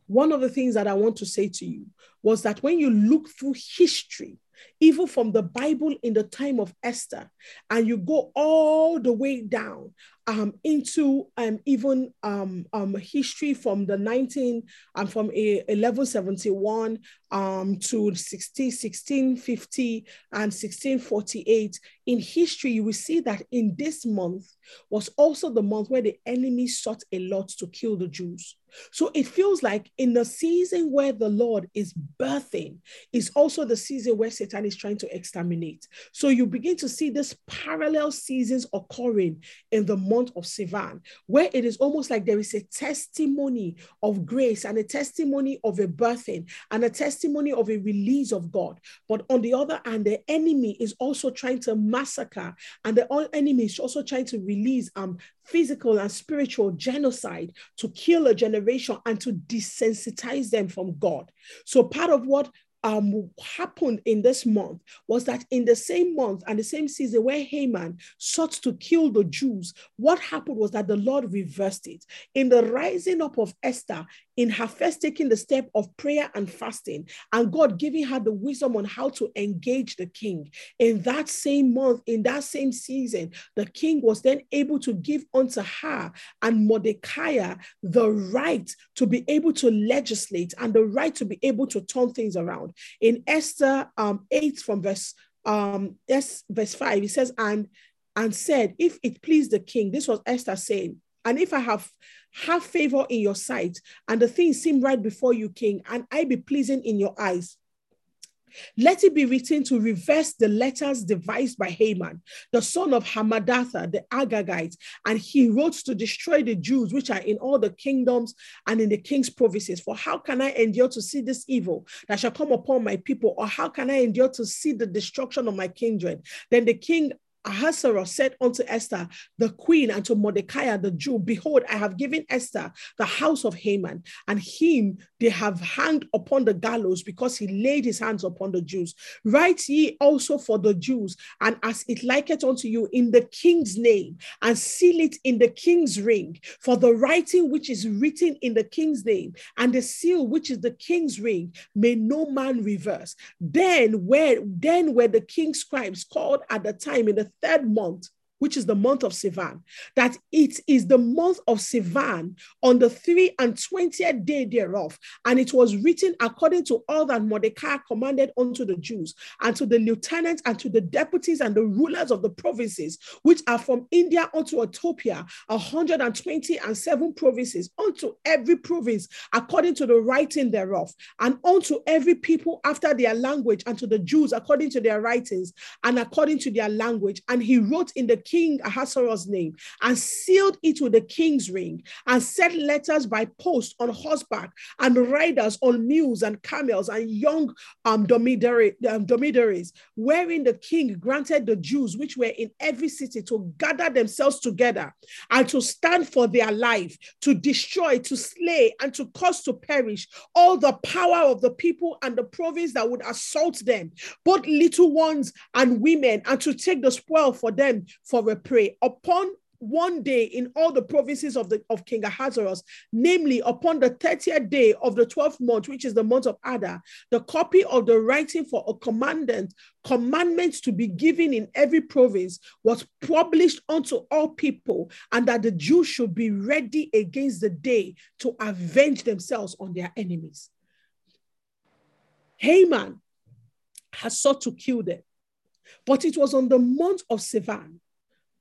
[SPEAKER 2] one of the things that I want to say to you was that when you look through history, even from the Bible in the time of Esther, and you go all the way down um, into um, even um, um, history from the 19 and um, from 1171 um, to 16, 1650 and 1648. In history, you will see that in this month was also the month where the enemy sought a lot to kill the Jews. So it feels like in the season where the Lord is birthing is also the season where Satan is trying to exterminate. So you begin to see these parallel seasons occurring in the month of Sivan, where it is almost like there is a testimony of grace and a testimony of a birthing and a testimony of a release of God. But on the other hand, the enemy is also trying to massacre, and the enemy is also trying to release um, physical and spiritual genocide to kill a generation and to desensitize them from God. So, part of what um, happened in this month was that in the same month and the same season where Haman sought to kill the Jews, what happened was that the Lord reversed it. In the rising up of Esther, in her first taking the step of prayer and fasting, and God giving her the wisdom on how to engage the king. In that same month, in that same season, the king was then able to give unto her and Mordecai the right to be able to legislate and the right to be able to turn things around. In Esther um, 8 from verse um yes, verse 5, it says, and and said, if it please the king, this was Esther saying, and if I have have favor in your sight, and the things seem right before you, king, and I be pleasing in your eyes, let it be written to reverse the letters devised by Haman, the son of Hammedatha, the Agagite, and he wrote to destroy the Jews which are in all the kingdoms and in the king's provinces. For how can I endure to see this evil that shall come upon my people, or how can I endure to see the destruction of my kindred? Then the king Ahasuerus said unto Esther, the queen, and to Mordecai the Jew, Behold, I have given Esther the house of Haman, and him they have hanged upon the gallows because he laid his hands upon the Jews. Write ye also for the Jews, and as it liketh unto you in the king's name, and seal it in the king's ring. For the writing which is written in the king's name, and the seal which is the king's ring, may no man reverse. Then where then were the king's scribes called at the time in the third month which is the month of Sivan, that it is the month of Sivan on the three and twentieth day thereof. And it was written according to all that Mordecai commanded unto the Jews, and to the lieutenants, and to the deputies, and the rulers of the provinces, which are from India unto Ethiopia, a hundred and twenty and seven provinces, unto every province according to the writing thereof, and unto every people after their language, and to the Jews according to their writings, and according to their language. And he wrote in the king Ahasuerus' name and sealed it with the king's ring and sent letters by post on horseback and riders on mules and camels and young um, dromedary, um, wherein the king granted the Jews which were in every city to gather themselves together and to stand for their life, to destroy, to slay, and to cause to perish all the power of the people and the province that would assault them, both little ones and women, and to take the spoil for them for a prey. Upon one day in all the provinces of the of King Ahasuerus, namely upon the 30th day of the 12th month, which is the month of Adar, the copy of the writing for a commandant, commandments to be given in every province was published unto all people, and that the Jews should be ready against the day to avenge themselves on their enemies. Haman has sought to kill them, but it was on the month of Sivan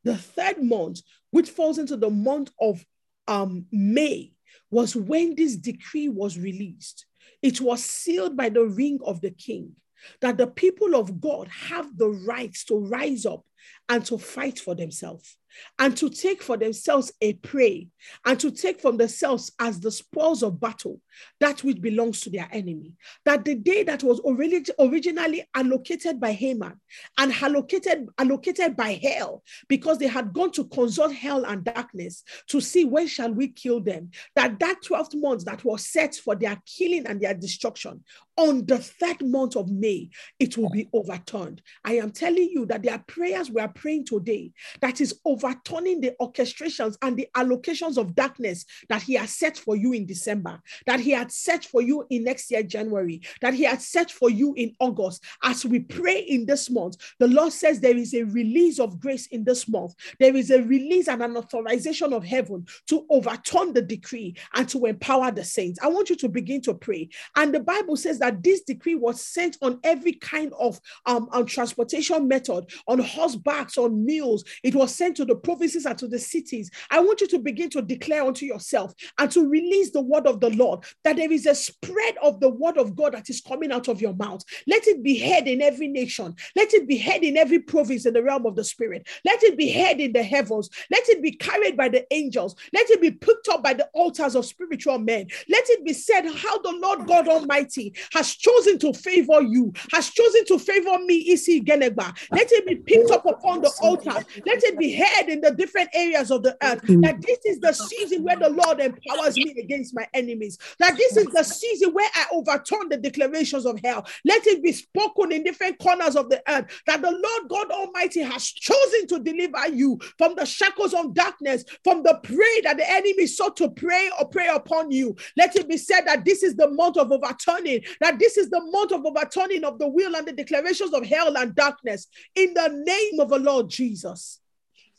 [SPEAKER 2] the third month, which falls into the month of um, May, was when this decree was released. It was sealed by the ring of the king that the people of God have the right to rise up and to fight for themselves and to take for themselves a prey and to take from themselves as the spoils of battle that which belongs to their enemy. That the day that was originally allocated by Haman and allocated, allocated by hell because they had gone to consult hell and darkness to see when shall we kill them, that that 12th month that was set for their killing and their destruction on the third month of May, it will be overturned. I am telling you that there are prayers we are praying today that is overturning the orchestrations and the allocations of darkness that He has set for you in December, that He had set for you in next year, January, that He had set for you in August. As we pray in this month, the Lord says there is a release of grace in this month. There is a release and an authorization of heaven to overturn the decree and to empower the saints. I want you to begin to pray. And the Bible says that this decree was sent on every kind of um, um, transportation method, on horsebacks, on mules. It was sent to the provinces and to the cities. I want you to begin to declare unto yourself and to release the word of the Lord that there is a spread of the word of God that is coming out of your mouth. Let it be heard in every nation. Let it be heard in every province in the realm of the spirit. Let it be heard in the heavens. Let it be carried by the angels. Let it be picked up by the altars of spiritual men. Let it be said how the Lord God Almighty has chosen to favor you, has chosen to favor me, Isi Genegba. Let it be picked up upon the altar. Let it be heard in the different areas of the earth that this is the season where the Lord empowers me against my enemies. That this is the season where I overturn the declarations of hell. Let it be spoken in different corners of the earth that the Lord God Almighty has chosen to deliver you from the shackles of darkness, from the prey that the enemy sought to pray or prey upon you. Let it be said that this is the month of overturning, that that this is the month of overturning of the will and the declarations of hell and darkness in the name of the Lord Jesus.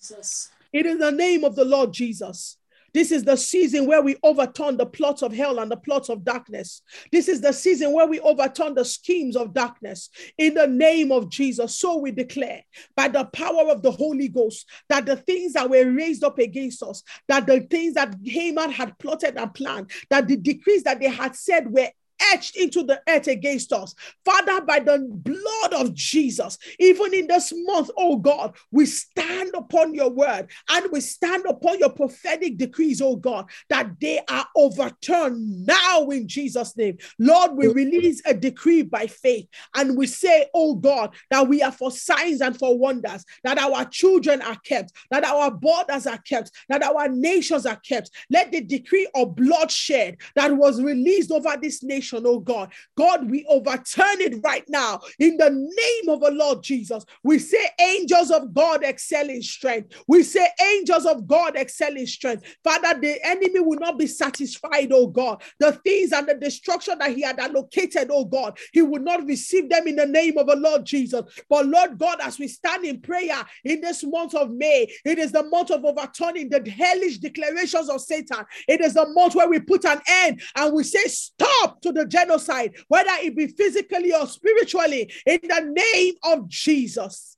[SPEAKER 2] Jesus. It is the name of the Lord Jesus. This is the season where we overturn the plots of hell and the plots of darkness. This is the season where we overturn the schemes of darkness in the name of Jesus. So we declare by the power of the Holy Ghost that the things that were raised up against us, that the things that Haman had plotted and planned, that the decrees that they had said were etched into the earth against us. Father, by the blood of Jesus, even in this month, oh God, we stand upon your word and we stand upon your prophetic decrees, oh God, that they are overturned now in Jesus' name. Lord, we release a decree by faith and we say, oh God, that we are for signs and for wonders, that our children are kept, that our borders are kept, that our nations are kept. Let the decree of bloodshed that was released over this nation situation, oh God. God, we overturn it right now in the name of the Lord Jesus. We say angels of God excel in strength. We say angels of God excel in strength. Father, the enemy will not be satisfied, oh God. The things and the destruction that he had allocated, oh God, he will not receive them in the name of the Lord Jesus. But Lord God, as we stand in prayer in this month of May, it is the month of overturning the hellish declarations of Satan. It is the month where we put an end and we say stop to the genocide, whether it be physically or spiritually, in the name of Jesus.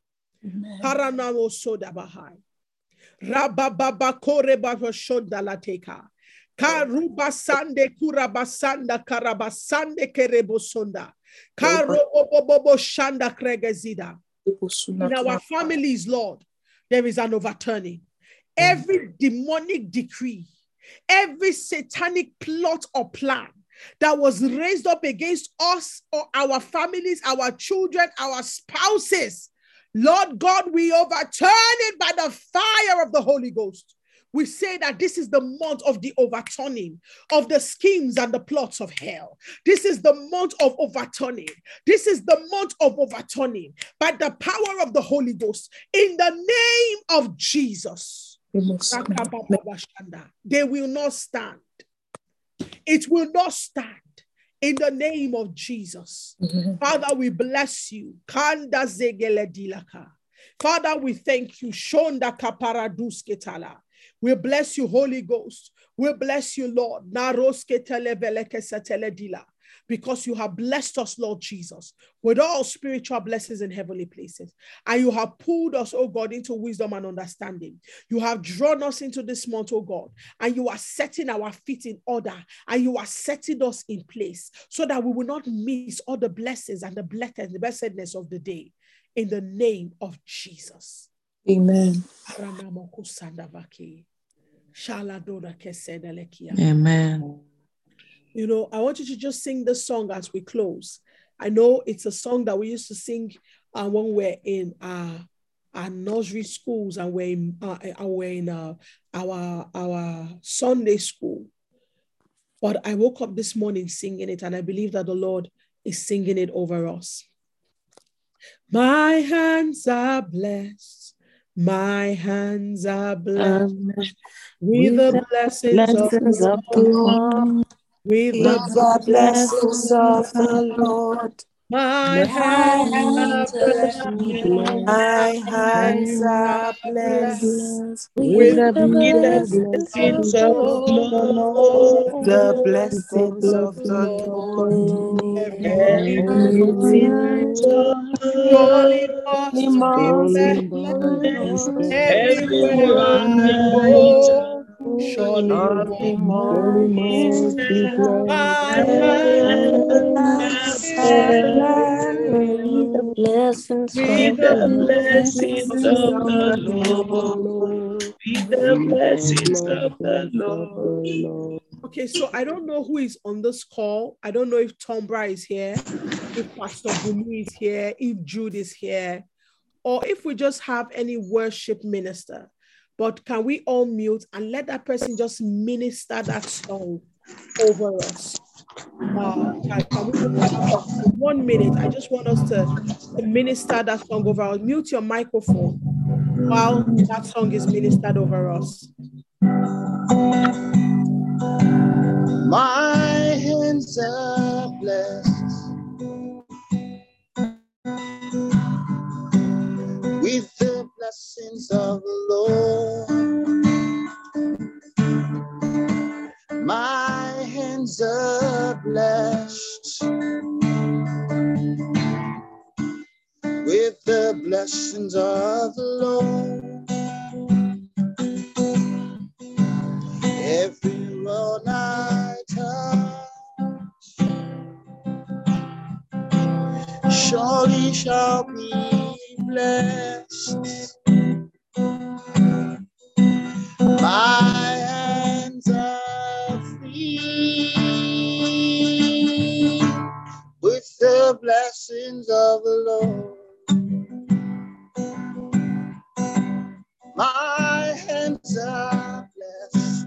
[SPEAKER 2] Rabababa koreba lateka. Karubasande kurabasanda karabasande kerebosonda. Karobobobo shanda kregezida. In our families, Lord, there is an overturning. Every demonic decree, every satanic plot or plan that was raised up against us or our families, our children, our spouses, Lord God, we overturn it by the fire of the Holy Ghost. We say that this is the month of the overturning of the schemes and the plots of hell. This is the month of overturning. This is the month of overturning by the power of the Holy Ghost in the name of Jesus. They will not stand. It will not stand in the name of Jesus. Mm-hmm. Father, we bless you. Kanda zegele dilaka. Father, we thank you. Shonda kaparadusketala. We bless you, Holy Ghost. We bless you, Lord. Naroske telebeleke satele dila because you have blessed us, Lord Jesus, with all spiritual blessings in heavenly places. And you have pulled us, oh God, into wisdom and understanding. You have drawn us into this month, oh God, and you are setting our feet in order and you are setting us in place so that we will not miss all the blessings and the blessings, the blessedness of the day. In the name of Jesus.
[SPEAKER 3] Amen.
[SPEAKER 1] Amen.
[SPEAKER 2] You know, I want you to just sing this song as we close. I know it's a song that we used to sing uh, when we're in uh, our nursery schools and we're in, uh, uh we're in uh, our, our Sunday school. But I woke up this morning singing it, and I believe that the Lord is singing it over us. My hands are blessed. My hands are blessed um, with, the blessings, blessings of, of the Lord
[SPEAKER 3] with the blessings of the Lord.
[SPEAKER 2] My hands are
[SPEAKER 3] blessed. My hands are blessed
[SPEAKER 2] with the blessings of the Lord.
[SPEAKER 3] The blessings of the Lord.
[SPEAKER 2] Everything surely must be blessed. Everywhere I go. Surely
[SPEAKER 3] Nothing more is
[SPEAKER 2] my
[SPEAKER 3] the blessings
[SPEAKER 4] with the blessings of the Lord. The blessings of the Lord.
[SPEAKER 2] Okay, so I don't know who is on this call. I don't know if Tom Bra is here, if Pastor Bumi is here, if Jude is here, or if we just have any worship minister. But can we all mute and let that person just minister that song over us? Uh, one minute? I just want us to, to minister that song over us. Mute your microphone while that song is ministered over us.
[SPEAKER 6] My hands are blessed blessings of the Lord. My hands are blessed with the blessings of the Lord. Every road I touch surely shall be blessed. Blessings of the Lord. My hands are blessed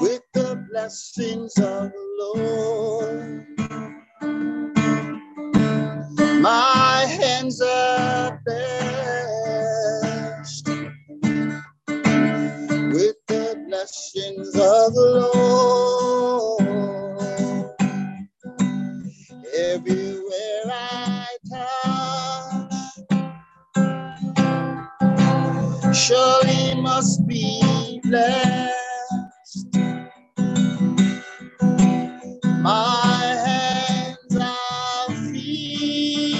[SPEAKER 6] with the blessings of the Lord. My hands are blessed with the blessings of the Lord. Surely must be blessed. My hands are filled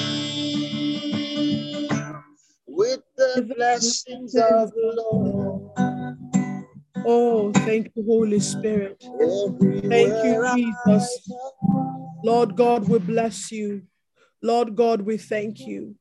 [SPEAKER 6] with the blessings of the Lord.
[SPEAKER 2] Oh, thank you, Holy Spirit.
[SPEAKER 6] Thank
[SPEAKER 2] you, Jesus. Lord God, we bless you. Lord God, we thank you.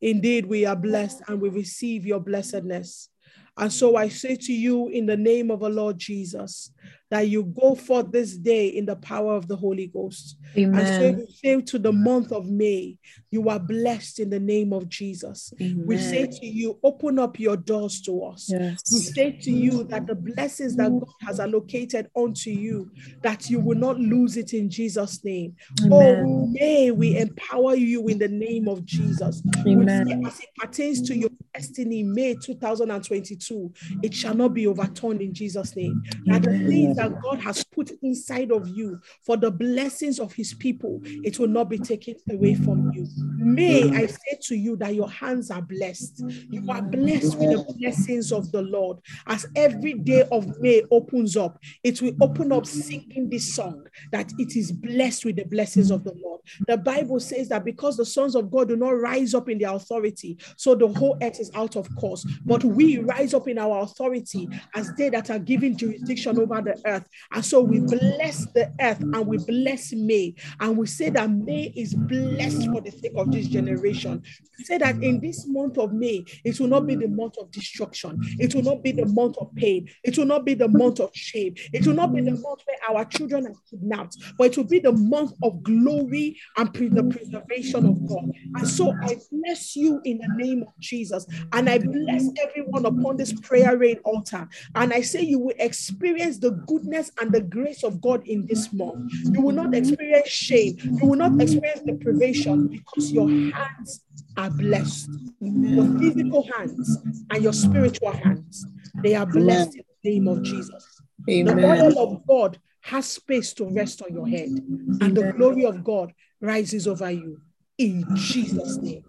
[SPEAKER 2] Indeed, we are blessed and we receive your blessedness. And so I say to you, in the name of the Lord Jesus, that you go forth this day in the power of the Holy Ghost. And so we say to the month of May, you are blessed in the name of Jesus. We say to you, open up your doors to us. We say to you that the blessings that God has allocated unto you, that you will not lose it in Jesus' name.
[SPEAKER 1] Amen.
[SPEAKER 2] Oh, may we empower you in the name of Jesus.
[SPEAKER 1] Amen.
[SPEAKER 2] as it pertains to your destiny, May 2022, it shall not be overturned in Jesus' name. That the things that God has put inside of you for the blessings of his people, it will not be taken away from you. May I say to you that your hands are blessed. You are blessed with the blessings of the Lord. As every day of May opens up, it will open up singing this song that it is blessed with the blessings of the Lord. The Bible says that because the sons of God do not rise up in their authority, so the whole earth is out of course. But we rise up in our authority as they that are given jurisdiction over the earth. And so we bless the earth and we bless May. And we say that May is blessed for the sake of this generation. We say that in this month of May, it will not be the month of destruction. It will not be the month of pain. It will not be the month of shame. It will not be the month where our children are kidnapped, but it will be the month of glory and pre- the preservation of God. And so I bless you in the name of Jesus. And I bless everyone upon this prayer rain altar. And I say you will experience the goodness and the grace of God in this month. You will not experience shame. You will not experience deprivation because your hands are blessed. Your physical hands and your spiritual hands, they are blessed in the name of Jesus. Amen. The
[SPEAKER 1] Amen.
[SPEAKER 2] oil of God has space to rest on your head, and the glory of God rises over you in Jesus' name.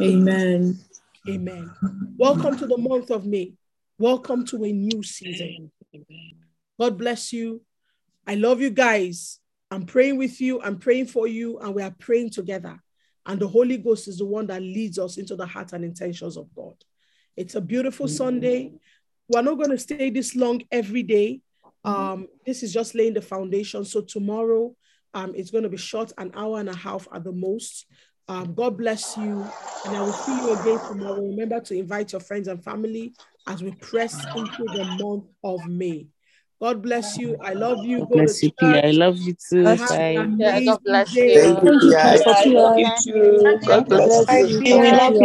[SPEAKER 1] Amen.
[SPEAKER 2] Amen. Welcome to the month of May. Welcome to a new season. God bless you. I love you guys. I'm praying with you. I'm praying for you, and we are praying together. And the Holy Ghost is the one that leads us into the heart and intentions of God. It's a beautiful Sunday. We're not going to stay this long every day. Um, this is just laying the foundation. So tomorrow, um, it's going to be short, an hour and a half at the most. Um, God bless you, and I will see you again tomorrow. Remember to invite your friends and family as we press into the month of May. God bless you. I love you.
[SPEAKER 4] God bless you, P. I
[SPEAKER 2] church.
[SPEAKER 4] love you too.
[SPEAKER 2] Have
[SPEAKER 1] Bless
[SPEAKER 2] an
[SPEAKER 1] you.
[SPEAKER 2] amazing
[SPEAKER 6] Yeah, God bless you. Thank you,
[SPEAKER 1] Thank you,
[SPEAKER 6] P.I.
[SPEAKER 1] Pastor
[SPEAKER 6] I love you too. God bless
[SPEAKER 1] Bless
[SPEAKER 6] you.
[SPEAKER 1] you.
[SPEAKER 3] We love
[SPEAKER 1] you.